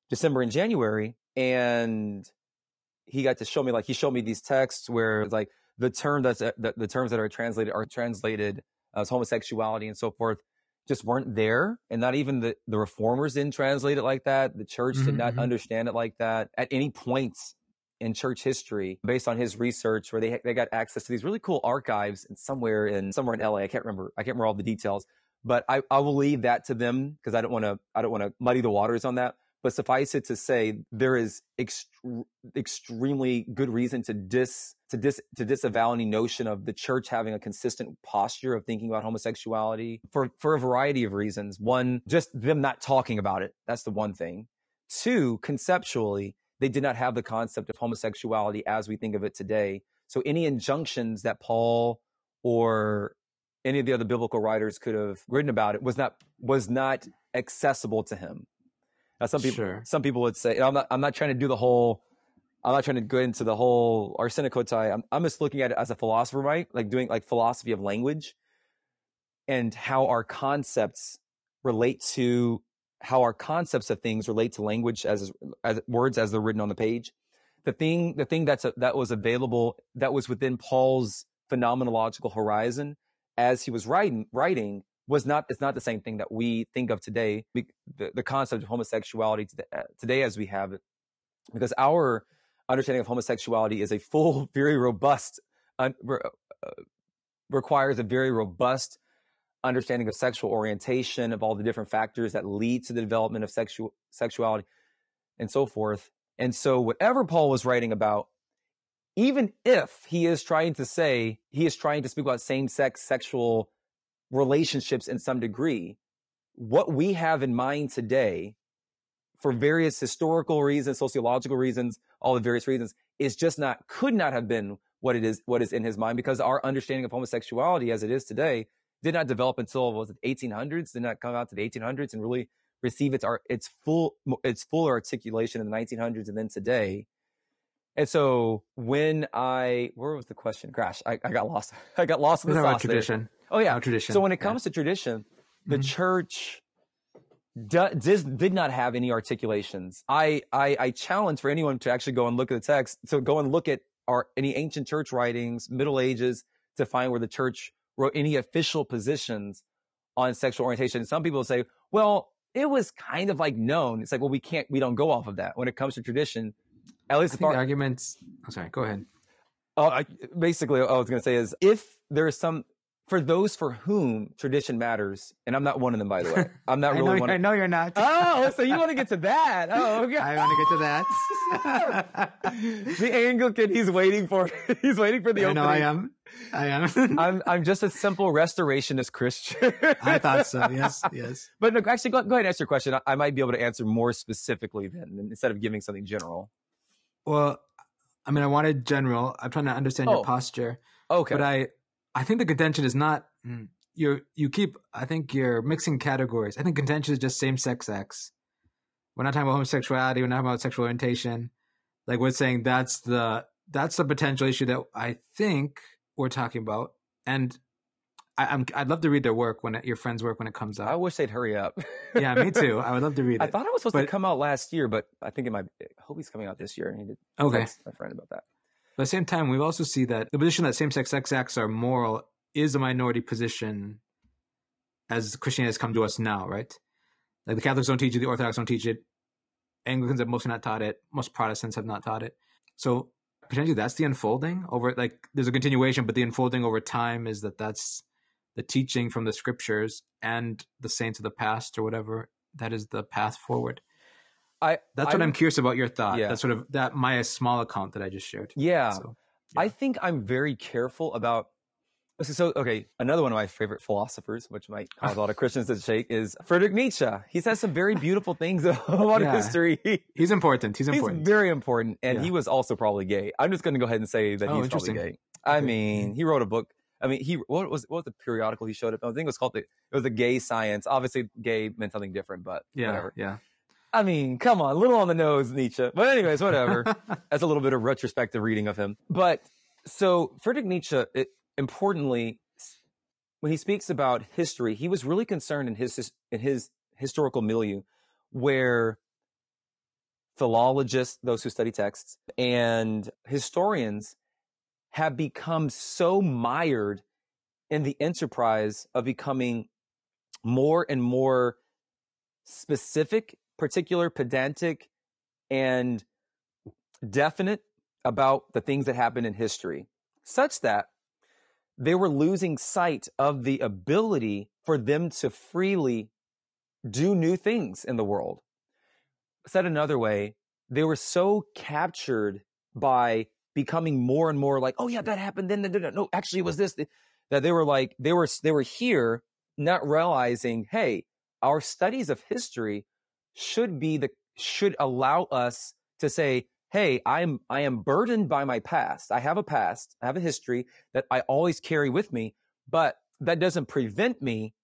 [SPEAKER 3] December and January, and he got to show me like he showed me these texts where it's like the term that's the, the terms that are translated are translated as homosexuality and so forth just weren't there and not even the, the reformers didn't translate it like that the church did not
[SPEAKER 2] Mhm, mhm.
[SPEAKER 3] understand it like that at any point in church history based on his research where they they got access to these really cool archives and somewhere in somewhere in LA I can't remember I can't remember all the details but I, I will leave that to them because I don't want to I don't want to muddy the waters on that but suffice it to say there is ext- extremely good reason to dis to dis to disavow any notion of the church having a consistent posture of thinking about homosexuality for for a variety of reasons. One just them not talking about it. That's the one thing. Two conceptually they did not have the concept of homosexuality as we think of it today. So any injunctions that paul or any of the other biblical writers could have written about it was not was not accessible to him. Now some people
[SPEAKER 2] Sure.
[SPEAKER 3] some people would say i'm not i'm not trying to do the whole i'm not trying to go into the whole arsenokoitai i'm, I'm just looking at it as a philosopher right? Like doing like philosophy of language and how our concepts relate to how our concepts of things relate to language as as words as they're written on the page. The thing the thing that's a, that was available that was within paul's phenomenological horizon as he was writing writing was not it's not the same thing that we think of today Be- the, the concept of homosexuality uh, today as we have it. Because our understanding of homosexuality is a full very robust un, re- uh, requires a very robust understanding of sexual orientation of all the different factors that lead to the development of sexual sexuality and so forth. And so whatever paul was writing about even if he is trying to say he is trying to speak about same-sex sexual relationships in some degree what we have in mind today for various historical reasons sociological reasons all the various reasons is just not could not have been what it is what is in his mind because our understanding of homosexuality as it is today did not develop until was it 1800s did not come out to the 1800s and really receive its art its full its full articulation in the 1900s and then today and so when I where was the question? Gosh, I, I got lost. I got lost in the
[SPEAKER 2] about
[SPEAKER 3] sauce there.
[SPEAKER 2] tradition.
[SPEAKER 3] Oh yeah,
[SPEAKER 2] About tradition.
[SPEAKER 3] so when it
[SPEAKER 2] Yeah.
[SPEAKER 3] comes to tradition, the
[SPEAKER 2] Mhm.
[SPEAKER 3] church do, did not have any articulations. I, I I challenge for anyone to actually go and look at the text. So go and look at our any ancient church writings, Middle Ages, to find where the church wrote any official positions on sexual orientation. Some people say, well, it was kind of like known. It's like, well, we can't, we don't go off of that when it comes to tradition. At least as
[SPEAKER 2] think
[SPEAKER 3] far,
[SPEAKER 2] the arguments. Oh, sorry. Go ahead.
[SPEAKER 3] Oh, I, basically, what I was going to say is if there is some, for those for whom tradition matters, and I'm not one of them, by the way. I'm not
[SPEAKER 2] I,
[SPEAKER 3] really
[SPEAKER 2] know,
[SPEAKER 3] one.
[SPEAKER 2] I
[SPEAKER 3] Of,
[SPEAKER 2] know you're not.
[SPEAKER 3] oh, so you want to get to that? Oh, okay.
[SPEAKER 2] I want to get to that.
[SPEAKER 3] the Anglican, he's waiting for, he's waiting for the
[SPEAKER 2] I
[SPEAKER 3] opening.
[SPEAKER 2] know I am. I am.
[SPEAKER 3] I'm, I'm just a simple restorationist Christian.
[SPEAKER 2] I thought so. Yes. Yes.
[SPEAKER 3] But no, actually, go, go ahead and answer your question. I, I might be able to answer more specifically then, instead of giving something general.
[SPEAKER 2] Well, I mean, I wanted general. I'm trying to understand
[SPEAKER 3] Oh.
[SPEAKER 2] your posture,
[SPEAKER 3] Okay.
[SPEAKER 2] but I, I think the contention is not. mm, You you keep. I think you're mixing categories. I think contention is just same sex sex. We're not talking about homosexuality. We're not talking about sexual orientation. Like we're saying that's the that's the potential issue that I think we're talking about. And I, I'm I'd love to read their work when it, your friend's work when it comes out.
[SPEAKER 3] I wish they'd hurry up.
[SPEAKER 2] yeah, me too. I would love to read it.
[SPEAKER 3] I thought it was supposed to come out last year, but I think it might. I hope he's coming out this year. I need to
[SPEAKER 2] okay.
[SPEAKER 3] text my friend about that.
[SPEAKER 2] But at the same time, we also see that the position that same-sex sex acts are moral is a minority position as Christianity has come to us now, right? Like the Catholics don't teach it, the Orthodox don't teach it, Anglicans have mostly not taught it, most Protestants have not taught it. So potentially that's the unfolding over like there's a continuation, but the unfolding over time is that that's the teaching from the scriptures and the saints of the past or whatever. That is the path forward.
[SPEAKER 3] I
[SPEAKER 2] That's
[SPEAKER 3] I
[SPEAKER 2] what I'm curious about your thought.
[SPEAKER 3] Yeah.
[SPEAKER 2] That's sort of that my small account that I just shared.
[SPEAKER 3] Yeah,
[SPEAKER 2] So,
[SPEAKER 3] I think I'm very careful about. So, okay, another one of my favorite philosophers, which might cause a lot of Christians to shake, is Friedrich Nietzsche. He says some very beautiful things about
[SPEAKER 2] Yeah.
[SPEAKER 3] history.
[SPEAKER 2] he's important. He's
[SPEAKER 3] He's
[SPEAKER 2] important.
[SPEAKER 3] very important, and
[SPEAKER 2] Yeah.
[SPEAKER 3] he was also probably gay. I'm just going to go ahead and say that
[SPEAKER 2] Oh,
[SPEAKER 3] he's probably gay. I
[SPEAKER 2] Okay.
[SPEAKER 3] mean, he wrote a book. I mean, he what was what was the periodical he showed up? I think it was called the it was the Gay Science. Obviously, gay meant something different, but
[SPEAKER 2] yeah,
[SPEAKER 3] whatever.
[SPEAKER 2] yeah.
[SPEAKER 3] I mean, come on, a little on the nose, Nietzsche. But anyways, whatever. That's a little bit of retrospective reading of him. But so Friedrich Nietzsche, it, importantly, when he speaks about history, he was really concerned in his his- in his historical milieu, where philologists, those who study texts, and historians have become so mired in the enterprise of becoming more and more specific, particular, pedantic, and definite about the things that happened in history, such that they were losing sight of the ability for them to freely do new things in the world. Said another way, they were so captured by becoming more and more like, oh yeah, that happened. Then no, actually it was this that they were like they were they were here, not realizing, hey, our studies of history should be the should allow us to say, hey, I'm I am burdened by my past. I have a past, I have a history that I always carry with me, but that doesn't prevent me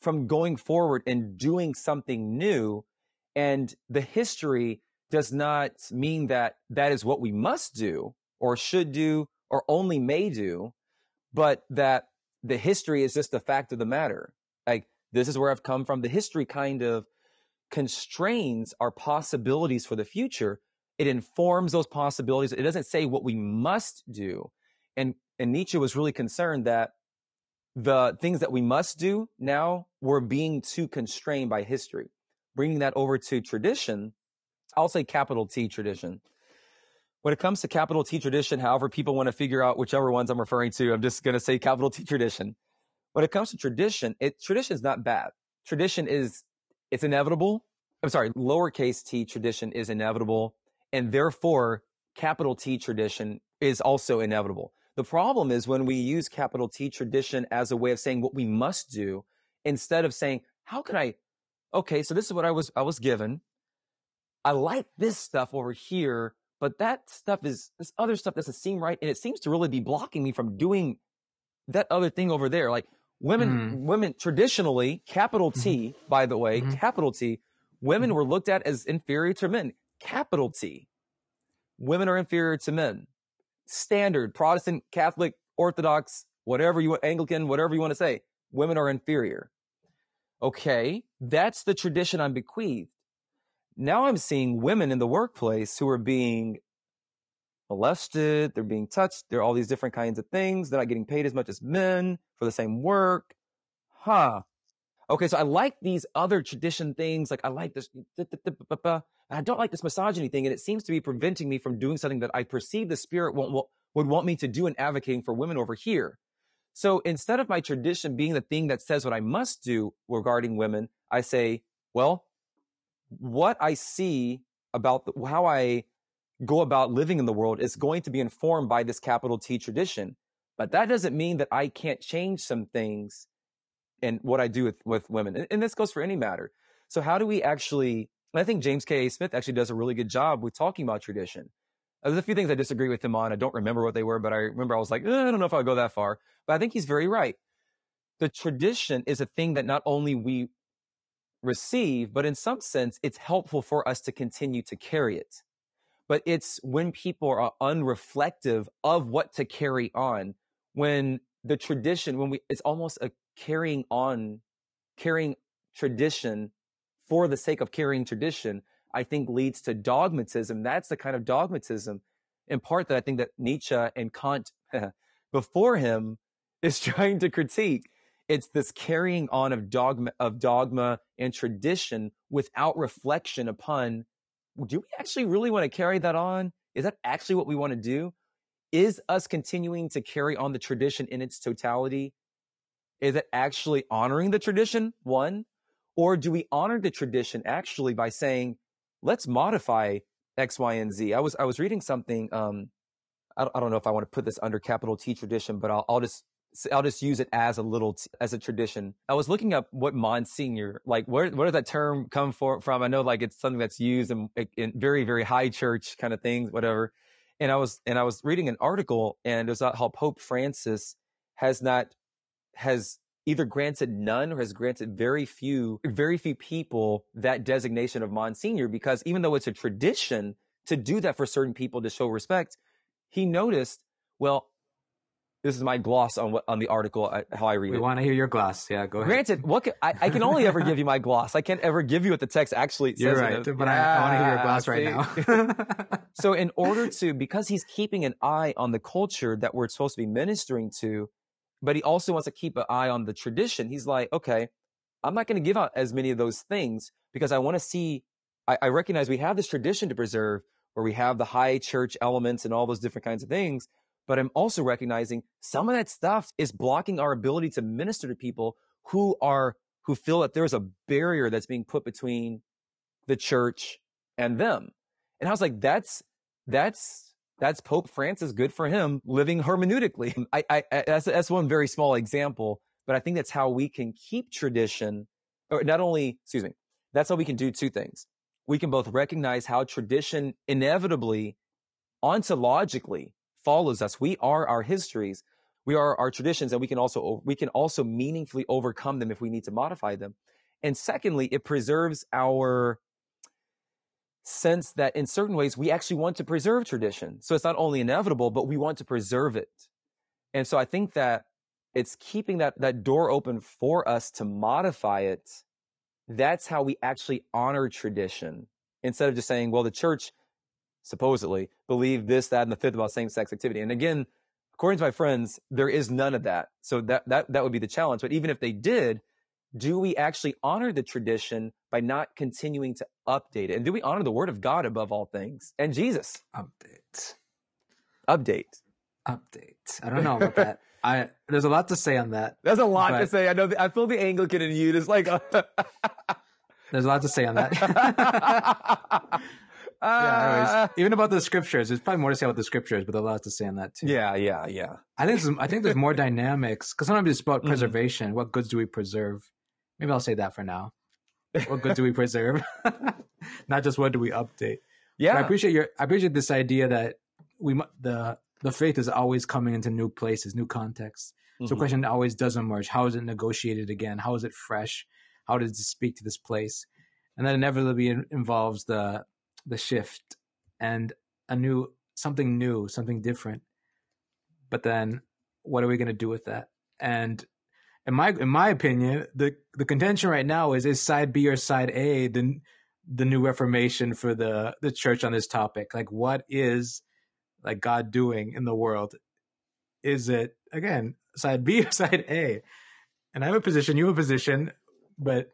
[SPEAKER 3] from going forward and doing something new. And the history does not mean that that is what we must do or should do or only may do, but that the history is just the fact of the matter. Like this is where I've come from. The history kind of constrains our possibilities for the future. It informs those possibilities. It doesn't say what we must do. And, and Nietzsche was really concerned that the things that we must do now were being too constrained by history. Bringing that over to tradition, I'll say capital T tradition. When it comes to capital T tradition, however people want to figure out whichever ones I'm referring to, I'm just going to say capital T tradition. When it comes to tradition, it tradition is not bad. Tradition is it's inevitable. I'm sorry, lowercase t tradition is inevitable, and therefore capital T tradition is also inevitable. The problem is when we use capital T tradition as a way of saying what we must do instead of saying, how can I, okay, so this is what I was, I was given. I like this stuff over here, but that stuff is, this other stuff doesn't seem right. And it seems to really be blocking me from doing that other thing over there. Like women, mm. women traditionally, capital T, mm-hmm. by the way, mm-hmm. capital T, women mm-hmm. were looked at as inferior to men. Capital T. Women are inferior to men. Standard Protestant, Catholic, Orthodox, whatever you want, Anglican, whatever you want to say. Women are inferior. Okay. That's the tradition I'm bequeathed. Now I'm seeing women in the workplace who are being molested, they're being touched, there are all these different kinds of things. They're not getting paid as much as men for the same work. Huh. Okay, so I like these other tradition things. Like I like this. I don't like this misogyny thing, and it seems to be preventing me from doing something that I perceive the spirit won't, would want me to do in advocating for women over here. So instead of my tradition being the thing that says what I must do regarding women, I say, well, what I see about the, how I go about living in the world is going to be informed by this capital T tradition. But that doesn't mean that I can't change some things in what I do with, with women. And, and this goes for any matter. So how do we actually, I think James K. A. Smith actually does a really good job with talking about tradition. There's a few things I disagree with him on. I don't remember what they were, but I remember I was like, eh, I don't know if I'll go that far. But I think he's very right. The tradition is a thing that not only we receive, but in some sense, it's helpful for us to continue to carry it. But it's when people are unreflective of what to carry on, when the tradition, when we, it's almost a carrying on, carrying tradition for the sake of carrying tradition, I think leads to dogmatism. That's the kind of dogmatism in part that I think that Nietzsche and Kant before him is trying to critique it's this carrying on of dogma of dogma and tradition without reflection upon do we actually really want to carry that on? Is that actually what we want to do? Is us continuing to carry on the tradition in its totality is it actually honoring the tradition one? Or do we honor the tradition actually by saying let's modify x y and z. I was i was reading something um i don't, I don't know if i want to put this under capital t tradition but i'll, I'll just I'll just use it as a little t- as a tradition. I was looking up what Monsignor like. Where where does that term come for, from? I know like it's something that's used in, in very very high church kind of things, whatever. And I was and I was reading an article, and it was about how Pope Francis has not has either granted none or has granted very few very few people that designation of Monsignor because even though it's a tradition to do that for certain people to show respect, he noticed well this is my gloss on what on the article uh, how I read
[SPEAKER 2] We
[SPEAKER 3] it.
[SPEAKER 2] We want to hear your gloss. Yeah, go ahead.
[SPEAKER 3] Granted, what can, I, I can only ever give you my gloss. I can't ever give you what the text actually
[SPEAKER 2] You're
[SPEAKER 3] says. in
[SPEAKER 2] right, but I, I want to hear your gloss
[SPEAKER 3] Yeah,
[SPEAKER 2] right now.
[SPEAKER 3] so in order to because he's keeping an eye on the culture that we're supposed to be ministering to but he also wants to keep an eye on the tradition he's like okay i'm not going to give out as many of those things because i want to see I, I recognize we have this tradition to preserve where we have the high church elements and all those different kinds of things but i'm also recognizing some of that stuff is blocking our ability to minister to people who are who feel that there's a barrier that's being put between the church and them and i was like that's that's that's Pope Francis. Good for him living hermeneutically. I, I, I that's that's one very small example, but I think that's how we can keep tradition, or not only, excuse me, that's how we can do two things. We can both recognize how tradition inevitably, ontologically follows us. We are our histories. We are our traditions, and we can also we can also meaningfully overcome them if we need to modify them. And secondly, it preserves our sense that in certain ways we actually want to preserve tradition. So it's not only inevitable, but we want to preserve it. And so I think that it's keeping that, that door open for us to modify it. That's how we actually honor tradition instead of just saying, well, the church supposedly believe this, that, and the fifth about same sex activity. And again, according to my friends, there is none of that. So that, that, that would be the challenge. But even if they did, do we actually honor the tradition by not continuing to update it? And do we honor the word of God above all things and Jesus?
[SPEAKER 2] Update.
[SPEAKER 3] Update.
[SPEAKER 2] Update. I don't know about that. I there's a lot to say on that.
[SPEAKER 3] There's a lot to say. I know. I feel the Anglican in you. It's like, a...
[SPEAKER 2] There's a lot to say on that. yeah,
[SPEAKER 3] Ah.
[SPEAKER 2] anyways, even about the scriptures, there's probably more to say about the scriptures, but there's a lot to say on that too.
[SPEAKER 3] yeah, yeah, yeah.
[SPEAKER 2] I think there's, I think there's more dynamics because sometimes it's about
[SPEAKER 3] Mhm.
[SPEAKER 2] preservation. What goods do we preserve? Maybe I'll say that for now. What goods do we preserve? Not just what do we update.
[SPEAKER 3] Yeah.
[SPEAKER 2] But I appreciate your. I appreciate this idea that we the the faith is always coming into new places, new contexts. So the
[SPEAKER 3] Mhm.
[SPEAKER 2] question always does emerge: How is it negotiated again? How is it fresh? How does it speak to this place? And that inevitably involves the the shift and a new something new, something different. But then, what are we going to do with that? And in my in my opinion, the the contention right now is is side B or side A the the new reformation for the the church on this topic. Like, what is like God doing in the world? Is it again side B or side A? And I have a position, you have a position, but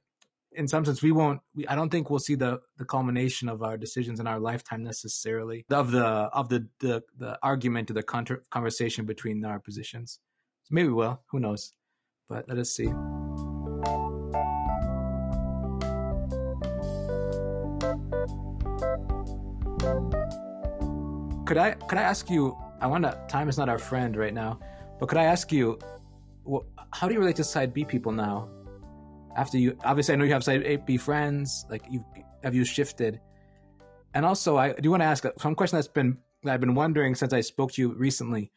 [SPEAKER 2] in some sense, we won't. We, I don't think we'll see the the culmination of our decisions in our lifetime necessarily of the of the the, the argument or the contra- conversation between our positions. Maybe we will. Who knows? But let us see. Could I could I ask you? I want to. Time is not our friend right now, but could I ask you? wh- How do you relate to side B people now? After you, obviously, I know you have side B friends. Like you, have you shifted? And also, I do want to ask some question that's been that I've been wondering since I spoke to you recently.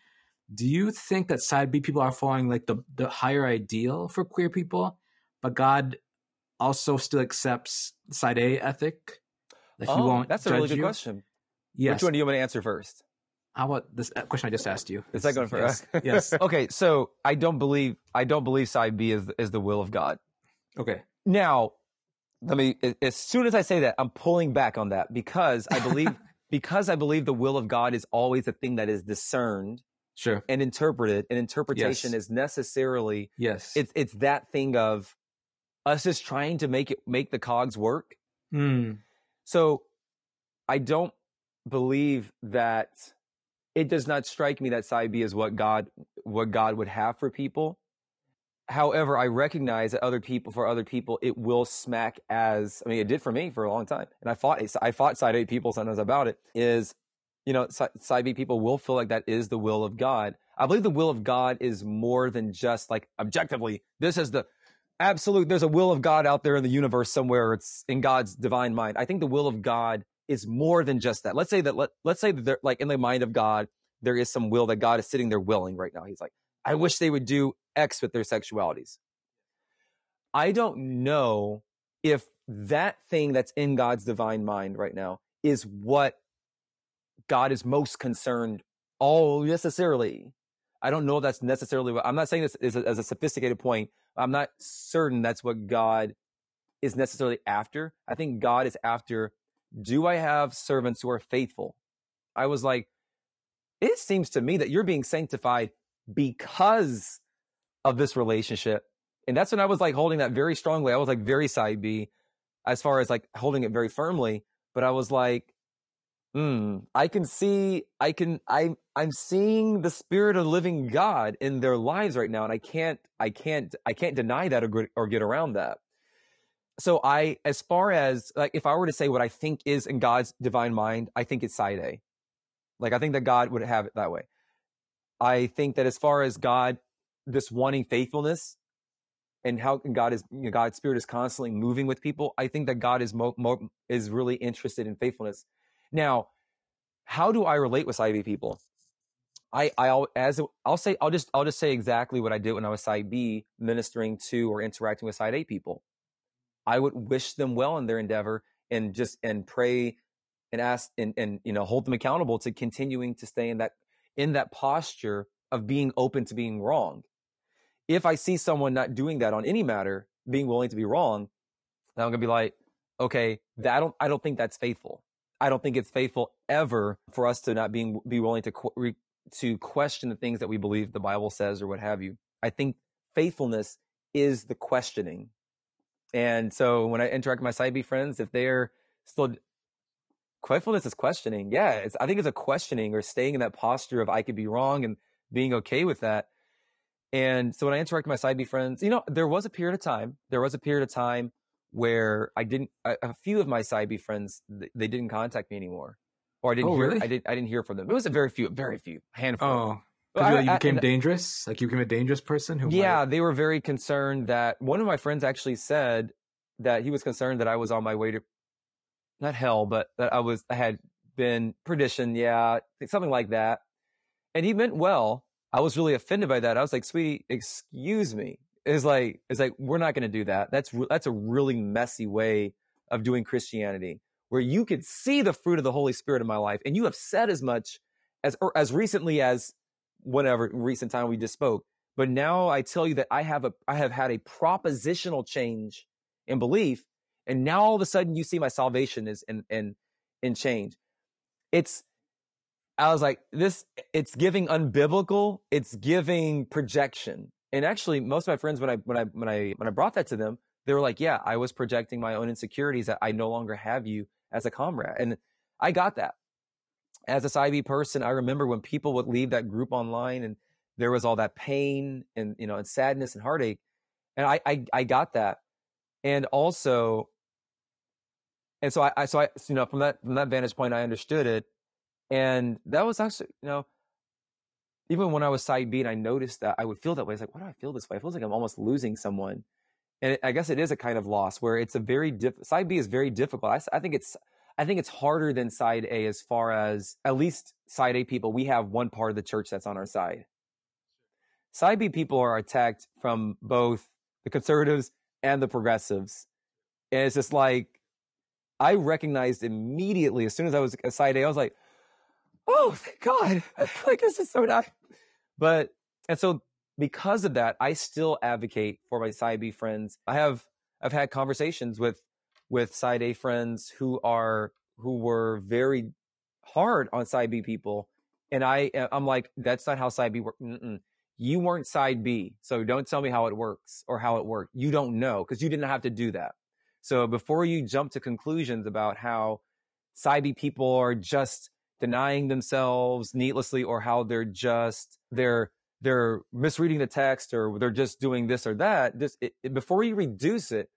[SPEAKER 2] Do you think that side B people are following like the the higher ideal for queer people, but God also still accepts side A ethic? Like
[SPEAKER 3] Oh,
[SPEAKER 2] won't.
[SPEAKER 3] that's a really good
[SPEAKER 2] you?
[SPEAKER 3] question.
[SPEAKER 2] Yes.
[SPEAKER 3] Which one do you want to answer first?
[SPEAKER 2] How about this uh, question I just asked you?
[SPEAKER 3] The second one
[SPEAKER 2] Yes.
[SPEAKER 3] first.
[SPEAKER 2] yes.
[SPEAKER 3] okay, so I don't believe I don't believe side B is is the will of God.
[SPEAKER 2] Okay.
[SPEAKER 3] Now, let me as soon as I say that, I'm pulling back on that because I believe because I believe the will of God is always a thing that is discerned
[SPEAKER 2] Sure.
[SPEAKER 3] and interpreted, and interpretation
[SPEAKER 2] Yes.
[SPEAKER 3] is necessarily
[SPEAKER 2] Yes.
[SPEAKER 3] it's it's that thing of us just trying to make it make the cogs work.
[SPEAKER 2] Hmm.
[SPEAKER 3] So I don't believe that it does not strike me that side B is what God what God would have for people. However, I recognize that other people for other people it will smack as I mean it did for me for a long time, and I fought I fought side A people sometimes about it. Is you know side B people will feel like that is the will of God. I believe the will of God is more than just like objectively this is the absolute. There's a will of God out there in the universe somewhere. It's in God's divine mind. I think the will of God is more than just that. Let's say that let, let's say that like in the mind of God, there is some will that God is sitting there willing right now. He's like, I wish they would do X with their sexualities. I don't know if that thing that's in God's divine mind right now is what God is most concerned all necessarily I don't know if that's necessarily what I'm not saying this is a, as a sophisticated point. I'm not certain that's what God is necessarily after. I think God is after, do I have servants who are faithful? I was like, it seems to me that you're being sanctified because of this relationship. And that's when I was like holding that very strongly. I was like very side B as far as like holding it very firmly. But I was like, hmm, I can see, I can, I, I'm seeing the spirit of living God in their lives right now. And I can't, I can't, I can't deny that or, or get around that. So I, as far as like, if I were to say what I think is in God's divine mind, I think it's side A. Like, I think that God would have it that way. I think that as far as God, this wanting faithfulness and how God is, you know, God's spirit is constantly moving with people. I think that God is mo-, mo- is really interested in faithfulness. Now, how do I relate with side B people? I, I, as I'll say, I'll just, I'll just say exactly what I did when I was side B ministering to or interacting with side A people. I would wish them well in their endeavor and just, and pray and ask and, and, you know, hold them accountable to continuing to stay in that, in that posture of being open to being wrong. If I see someone not doing that on any matter, being willing to be wrong, then I'm going to be like, okay, that I don't, I don't think that's faithful. I don't think it's faithful ever for us to not being be willing to to question the things that we believe the Bible says or what have you. I think faithfulness is the questioning. And so when I interact with my side B friends, if they're still faithfulness is questioning. Yeah, I think it's a questioning or staying in that posture of I could be wrong and being okay with that. And so when I interact with my side B friends, you know, there was a period of time, there was a period of time where I didn't, a, a few of my side B friends, they didn't contact me anymore, or I didn't
[SPEAKER 2] oh,
[SPEAKER 3] hear,
[SPEAKER 2] really?
[SPEAKER 3] I didn't, I didn't hear from them. It was a very few, very few, handful.
[SPEAKER 2] Oh, because you became I, dangerous, like you became a dangerous person. Who
[SPEAKER 3] yeah,
[SPEAKER 2] might...
[SPEAKER 3] they were very concerned that one of my friends actually said that he was concerned that I was on my way to, not hell, but that I was, I had been perdition, yeah, something like that, and he meant well. I was really offended by that. I was like, sweetie, excuse me is like it's like we're not going to do that. That's that's a really messy way of doing Christianity, where you could see the fruit of the Holy Spirit in my life, and you have said as much as or as recently as whenever recent time we just spoke. But now I tell you that I have a I have had a propositional change in belief, and now all of a sudden you see my salvation is in in in change. It's I was like, this, it's giving unbiblical, it's giving projection and actually most of my friends when I when I when I when I brought that to them, they were like, "Yeah, I was projecting my own insecurities that I no longer have you as a comrade." And I got that. As a side person, I remember when people would leave that group online and there was all that pain and you know and sadness and heartache, and I I, I got that, and also, and so I, I so I you know from that from that vantage point I understood it, and that was actually you know even when I was side B and I noticed that I would feel that way. I was like, why do I feel this way? It feels like I'm almost losing someone. And it, I guess it is a kind of loss where it's a very diff, side B is very difficult. I, I think it's, I think it's harder than side A as far as at least side A people, we have one part of the church that's on our side. Side B people are attacked from both the conservatives and the progressives. And it's just like, I recognized immediately as soon as I was a side A, I was like, oh, thank God. like, this is so nice. But, and so because of that, I still advocate for my side B friends. I have, I've had conversations with, with side A friends who are, who were very hard on side B people. And I, I'm like, that's not how side B works. You weren't side B. So don't tell me how it works or how it worked. You don't know because you didn't have to do that. So before you jump to conclusions about how side B people are just denying themselves needlessly or how they're just they're they're misreading the text or they're just doing this or that this it, it, before you reduce it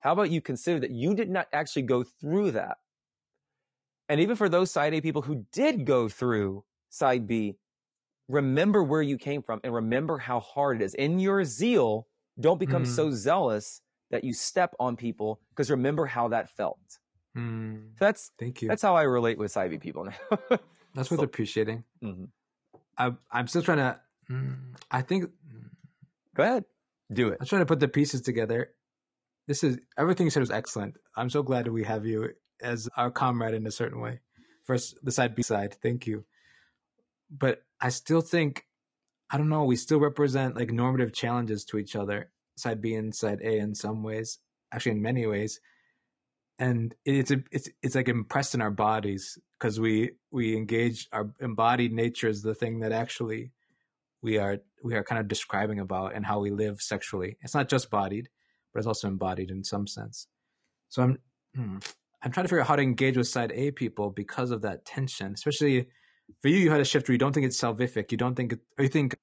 [SPEAKER 3] how about you consider that you did not actually go through that and even for those side a people who did go through side b remember where you came from and remember how hard it is in your zeal don't become mm. so zealous that you step on people because remember how that felt
[SPEAKER 2] Mm,
[SPEAKER 3] so that's
[SPEAKER 2] thank you.
[SPEAKER 3] That's how I relate with B people now.
[SPEAKER 2] that's worth so, appreciating.
[SPEAKER 3] Mm-hmm.
[SPEAKER 2] I, I'm still trying to. Mm, I think.
[SPEAKER 3] Go ahead, do it.
[SPEAKER 2] I'm trying to put the pieces together. This is everything you said was excellent. I'm so glad that we have you as our comrade in a certain way. First, the side B side. Thank you. But I still think I don't know, we still represent like normative challenges to each other, side B and side A in some ways, actually in many ways. And it's a, it's it's like impressed in our bodies because we we engage our embodied nature is the thing that actually we are we are kind of describing about and how we live sexually. It's not just bodied, but it's also embodied in some sense. So I'm hmm, I'm trying to figure out how to engage with side A people because of that tension, especially for you. You had a shift where you don't think it's salvific. You don't think, you think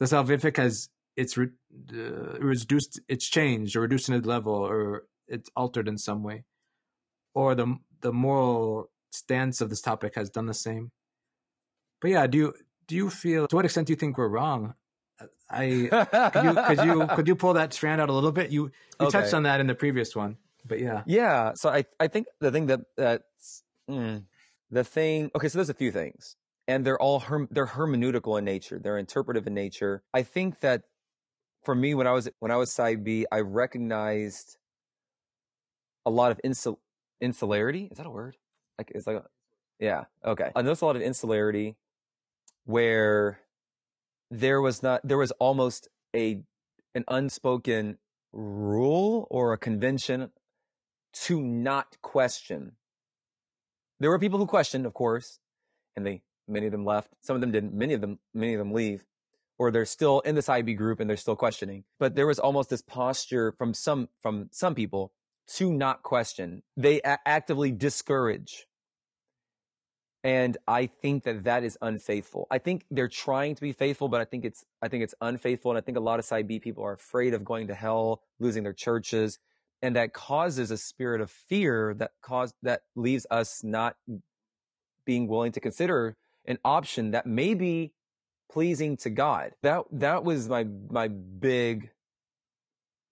[SPEAKER 2] the salvific has it's re, uh, reduced, it's changed or reduced in its level, or it's altered in some way, or the the moral stance of this topic has done the same. But yeah, do you do you feel to what extent do you think we're wrong? I could you could you, could you pull that strand out a little bit? You you okay. touched on that in the previous one, but yeah,
[SPEAKER 3] yeah. So I I think the thing that that's mm, the thing. Okay, so there's a few things, and they're all herm, they're hermeneutical in nature. They're interpretive in nature. I think that for me, when I was when I was side B, I recognized a lot of insul insularity. Is that a word? Like it's like, a, yeah, okay. I noticed a lot of insularity where there was not there was almost a an unspoken rule or a convention to not question. There were people who questioned, of course, and they many of them left. Some of them didn't. Many of them many of them leave, or they're still in this IB group and they're still questioning. But there was almost this posture from some from some people to not question. They a- actively discourage and I think that that is unfaithful. I think they're trying to be faithful, but I think it's I think it's unfaithful, and I think a lot of side B people are afraid of going to hell, losing their churches, and that causes a spirit of fear that cause that leaves us not being willing to consider an option that may be pleasing to God. That that was my my big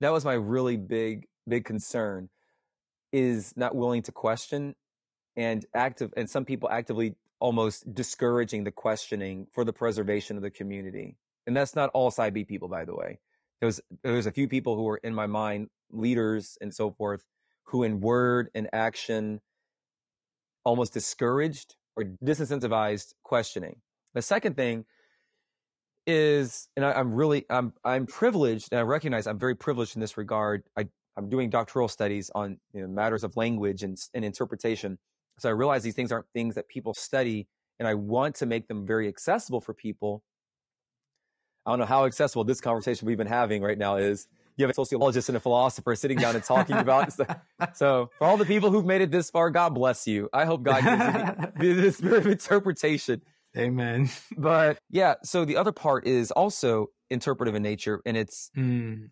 [SPEAKER 3] that was my really big big concern is not willing to question and active and some people actively almost discouraging the questioning for the preservation of the community. And that's not all side B people, by the way. There was there was a few people who were in my mind, leaders and so forth, who in word and action almost discouraged or disincentivized questioning. The second thing is, and I, am really I'm I'm privileged, and I recognize I'm very privileged in this regard. I I'm doing doctoral studies on you know, matters of language and, and interpretation. So I realize these things aren't things that people study, and I want to make them very accessible for people. I don't know how accessible this conversation we've been having right now is. You have a sociologist and a philosopher sitting down and talking about it. So for all the people who've made it this far, God bless you. I hope God gives you the, the spirit of interpretation.
[SPEAKER 2] Amen.
[SPEAKER 3] But yeah, so the other part is also interpretive in nature, and it's mm.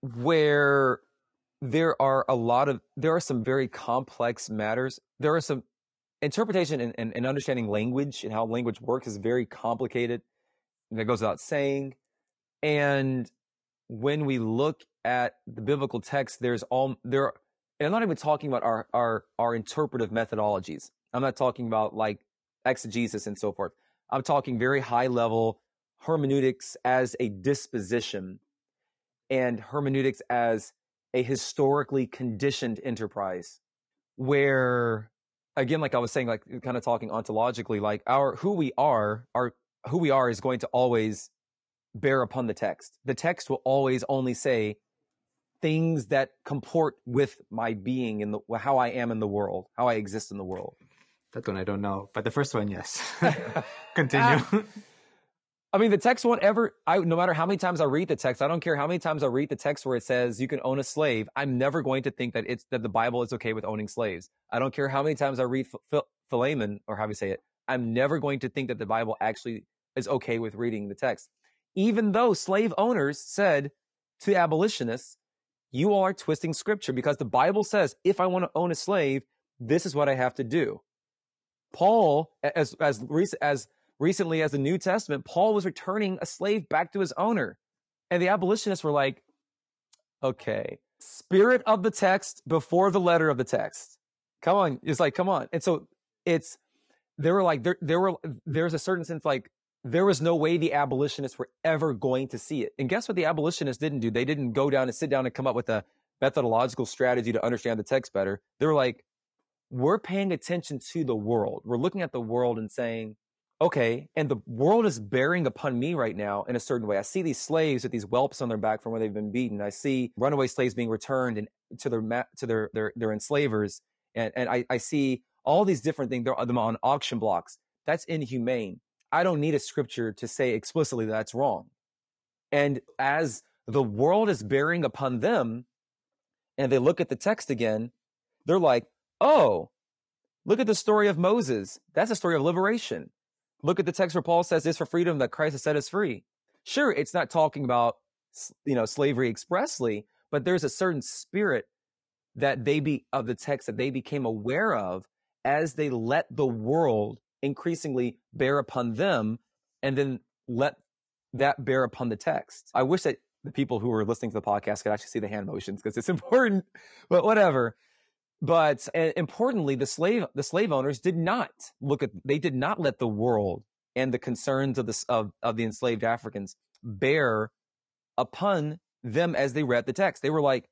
[SPEAKER 3] where there are a lot of there are some very complex matters there are some interpretation and, and, and, understanding language and how language works is very complicated and that goes without saying and when we look at the biblical text there's all there are and i'm not even talking about our our our interpretive methodologies i'm not talking about like exegesis and so forth. I'm talking very high level hermeneutics as a disposition and hermeneutics as a historically conditioned enterprise where again like i was saying like kind of talking ontologically like our who we are our who we are is going to always bear upon the text. The text will always only say things that comport with my being in the how i am in the world how i exist in the world
[SPEAKER 2] that one i don't know but the first one yes continue ah.
[SPEAKER 3] I mean, the text won't ever, I, no matter how many times I read the text, I don't care how many times I read the text where it says you can own a slave. I'm never going to think that it's, that the Bible is okay with owning slaves. I don't care how many times I read Philemon or how we say it. I'm never going to think that the Bible actually is okay with reading the text. Even though slave owners said to abolitionists, you are twisting scripture because the Bible says if I want to own a slave, this is what I have to do. Paul, as, as, as recently as the New Testament, Paul was returning a slave back to his owner. And the abolitionists were like, okay, spirit of the text before the letter of the text. Come on. It's like, come on. And so it's, there were like, there, there were, there's a certain sense like, there was no way the abolitionists were ever going to see it. And guess what the abolitionists didn't do? They didn't go down and sit down and come up with a methodological strategy to understand the text better. They were like, we're paying attention to the world. We're looking at the world and saying, okay, and the world is bearing upon me right now in a certain way. I see these slaves with these whelps on their back from where they've been beaten. I see runaway slaves being returned and to their ma- to their their their enslavers, and and I, I see all these different things. They're them on auction blocks. That's inhumane. I don't need a scripture to say explicitly that's wrong. And as the world is bearing upon them, and they look at the text again, they're like, oh, look at the story of Moses. That's a story of liberation. Look at the text where Paul says it's for freedom that Christ has set us free. Sure, it's not talking about you know slavery expressly, but there's a certain spirit that they be of the text that they became aware of as they let the world increasingly bear upon them and then let that bear upon the text. I wish that the people who are listening to the podcast could actually see the hand motions because it's important, but whatever. But uh, importantly, the slave the slave owners did not look at they did not let the world and the concerns of the of, of the enslaved Africans bear upon them as they read the text. They were like,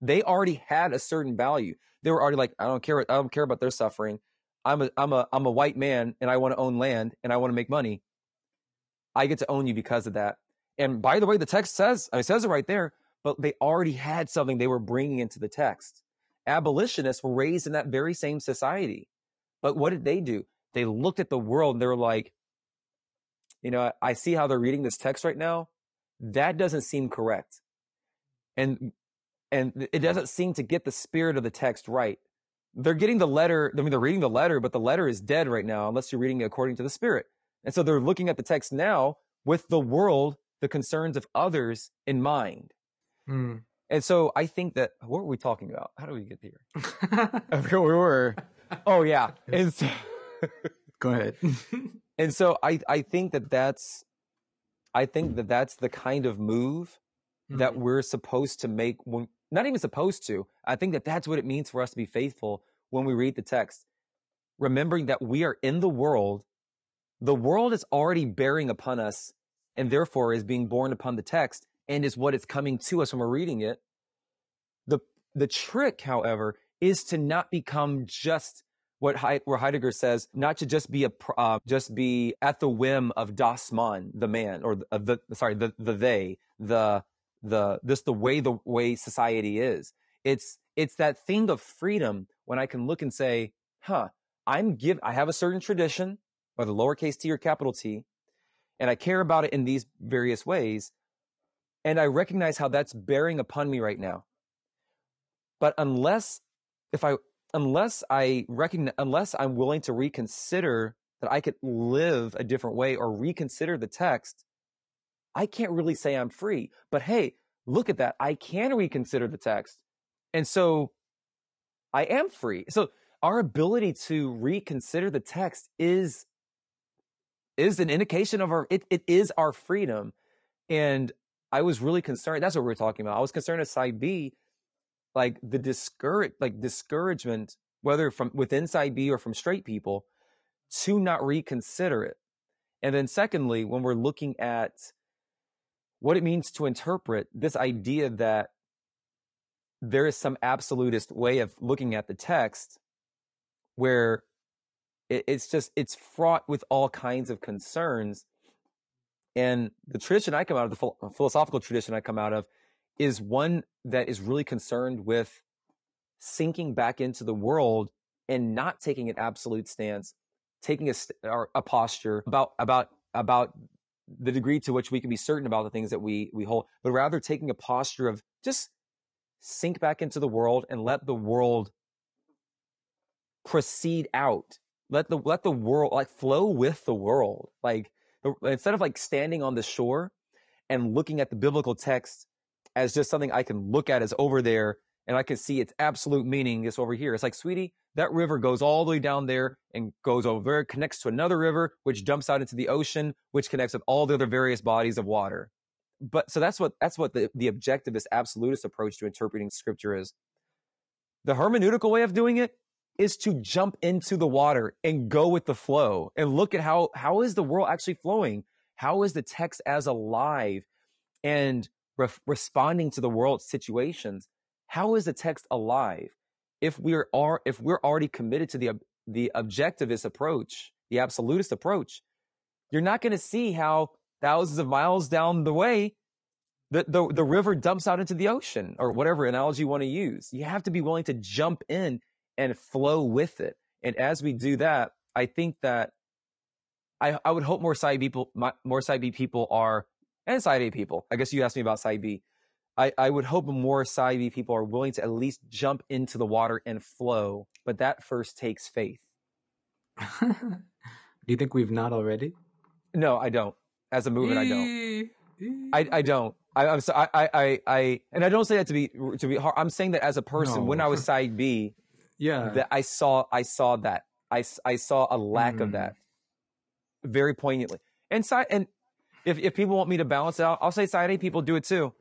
[SPEAKER 3] they already had a certain value. They were already like, I don't care. I don't care about their suffering. I'm a I'm a I'm a white man and I want to own land and I want to make money. I get to own you because of that. And by the way, the text says it says it right there, but they already had something they were bringing into the text. Abolitionists were raised in that very same society, but what did they do? They looked at the world and they were like, you know, I see how they're reading this text right now. That doesn't seem correct, and and it doesn't seem to get the spirit of the text right they're getting the letter. I mean, they're reading the letter, but the letter is dead right now unless you're reading it according to the Spirit. And so they're looking at the text now with the world, the concerns of others in mind. Mm. And so I think that what were we talking about? How do we get here? I where we were. Oh yeah. And so,
[SPEAKER 2] go ahead.
[SPEAKER 3] and so I I think that that's I think that that's the kind of move mm-hmm. that we're supposed to make when not even supposed to. I think that that's what it means for us to be faithful when we read the text. Remembering that we are in the world, the world is already bearing upon us and therefore is being borne upon the text and is what it's coming to us when we're reading it. The, the trick, however, is to not become just what where Heidegger says, not to just be a uh, just be at the whim of das Man, the man, or the, uh, the sorry, the the they, the the this the way the way society is. It's it's that thing of freedom when I can look and say, huh, I'm give I have a certain tradition, whether lowercase t or capital T, and I care about it in these various ways, and I recognize how that's bearing upon me right now. But unless if I unless I recognize unless I'm willing to reconsider that I could live a different way or reconsider the text, I can't really say I'm free. But hey, look at that. I can reconsider the text. And so I am free. So our ability to reconsider the text is is an indication of our it, it is our freedom. And I was really concerned. That's what we are talking about. I was concerned at side B, like the discourage like discouragement, whether from within side B or from straight people, to not reconsider it. And then secondly, when we're looking at what it means to interpret this idea that there is some absolutist way of looking at the text where it's just it's fraught with all kinds of concerns and the tradition i come out of the uh, philosophical tradition i come out of is one that is really concerned with sinking back into the world and not taking an absolute stance taking a, a posture about about about the degree to which we can be certain about the things that we we hold, but rather taking a posture of just sink back into the world and let the world proceed out. Let the let the world like flow with the world. Like Uh, instead of like standing on the shore and looking at the biblical text as just something I can look at as over there and I can see its absolute meaning is over here. It's like, sweetie, that river goes all the way down there and goes over, there, connects to another river, which dumps out into the ocean, which connects with all the other various bodies of water. But so that's what that's what the, the objectivist absolutist approach to interpreting scripture is. The hermeneutical way of doing it is to jump into the water and go with the flow and look at how how is the world actually flowing? How is the text as alive and re- responding to the world's situations? How is the text alive? if we're are if we're already committed to the the objectivist approach, the absolutist approach, you're not going to see how thousands of miles down the way the, the, the river dumps out into the ocean or whatever analogy you want to use. You have to be willing to jump in and flow with it. And as we do that, I think that I, I would hope more side people, my, more side B people are, and side A people. I guess you asked me about side B. I, I would hope more side B people are willing to at least jump into the water and flow, but that first takes faith.
[SPEAKER 2] Do you think we've not already?
[SPEAKER 3] No, I don't. As a movement, I don't. I, I don't. I, I'm so, I, I, I, and I don't say that to be to be hard. I'm saying that as a person,
[SPEAKER 2] No.
[SPEAKER 3] when I was side B,
[SPEAKER 2] Yeah.
[SPEAKER 3] that I saw, I saw that. I, I saw a lack of
[SPEAKER 2] Mm.
[SPEAKER 3] that very poignantly. And side, and if, if people want me to balance it out, I'll say side A people do it too.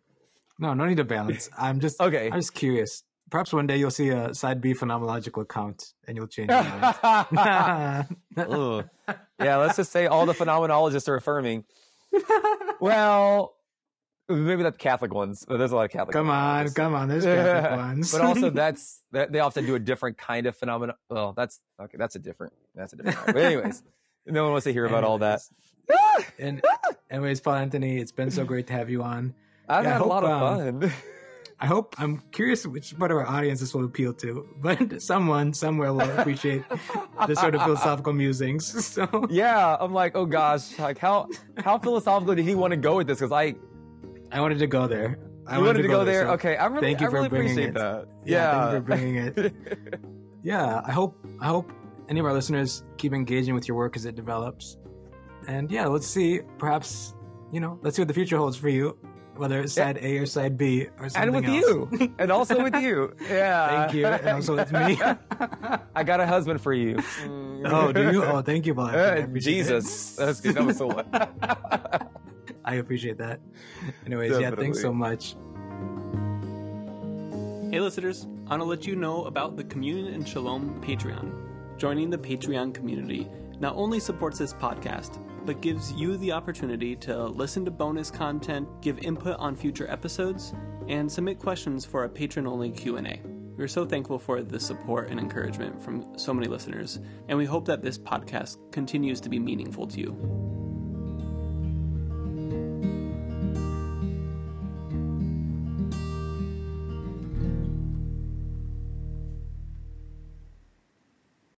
[SPEAKER 2] no, no need to balance. I'm just
[SPEAKER 3] Okay.
[SPEAKER 2] I'm just curious. Perhaps one day you'll see a side B phenomenological account and you'll change your mind.
[SPEAKER 3] Yeah, let's just say all the phenomenologists are affirming. well, maybe that's Catholic ones. but There's a lot of Catholic.
[SPEAKER 2] come on,
[SPEAKER 3] phenomenologists.
[SPEAKER 2] come on. There's Catholic ones.
[SPEAKER 3] but also that's that they often do a different kind of phenomenon. Well, that's okay. That's a different. That's a different. But anyways, no one wants to hear about all that.
[SPEAKER 2] and anyways, Paul Anthony, it's been so great to have you on.
[SPEAKER 3] I've
[SPEAKER 2] Yeah, I
[SPEAKER 3] had a lot
[SPEAKER 2] hope,
[SPEAKER 3] of
[SPEAKER 2] um,
[SPEAKER 3] fun.
[SPEAKER 2] I hope I'm curious which part of our audience this will appeal to, but someone somewhere will appreciate the sort of philosophical musings. So
[SPEAKER 3] yeah, I'm like, oh gosh, like how how philosophical did he want to go with this? Because I
[SPEAKER 2] I wanted to go there. I
[SPEAKER 3] you wanted to go there.
[SPEAKER 2] so
[SPEAKER 3] okay, I really,
[SPEAKER 2] thank you
[SPEAKER 3] I
[SPEAKER 2] for
[SPEAKER 3] really
[SPEAKER 2] bringing
[SPEAKER 3] appreciate
[SPEAKER 2] it.
[SPEAKER 3] that.
[SPEAKER 2] Yeah,
[SPEAKER 3] Yeah,
[SPEAKER 2] thank you for bringing it. yeah, I hope I hope any of our listeners keep engaging with your work as it develops. And yeah, let's see. Perhaps you know, let's see what the future holds for you, whether it's side A or side B or something
[SPEAKER 3] and with
[SPEAKER 2] else.
[SPEAKER 3] you, and also with you. Yeah,
[SPEAKER 2] Thank you, and also with me.
[SPEAKER 3] I got a husband for you.
[SPEAKER 2] oh, do you? Oh, thank you. I
[SPEAKER 3] Uh,
[SPEAKER 2] appreciate it.
[SPEAKER 3] Jesus, that's good. That was so.
[SPEAKER 2] I appreciate that. Anyways, yeah, thanks so much.
[SPEAKER 1] Hey, listeners, I want to let you know about the Communion and Shalom Patreon. Joining the Patreon community not only supports this podcast, but gives you the opportunity to listen to bonus content, give input on future episodes, and submit questions for a patron-only Q&A. We're so thankful for the support and encouragement from so many listeners, and we hope that this podcast continues to be meaningful to you.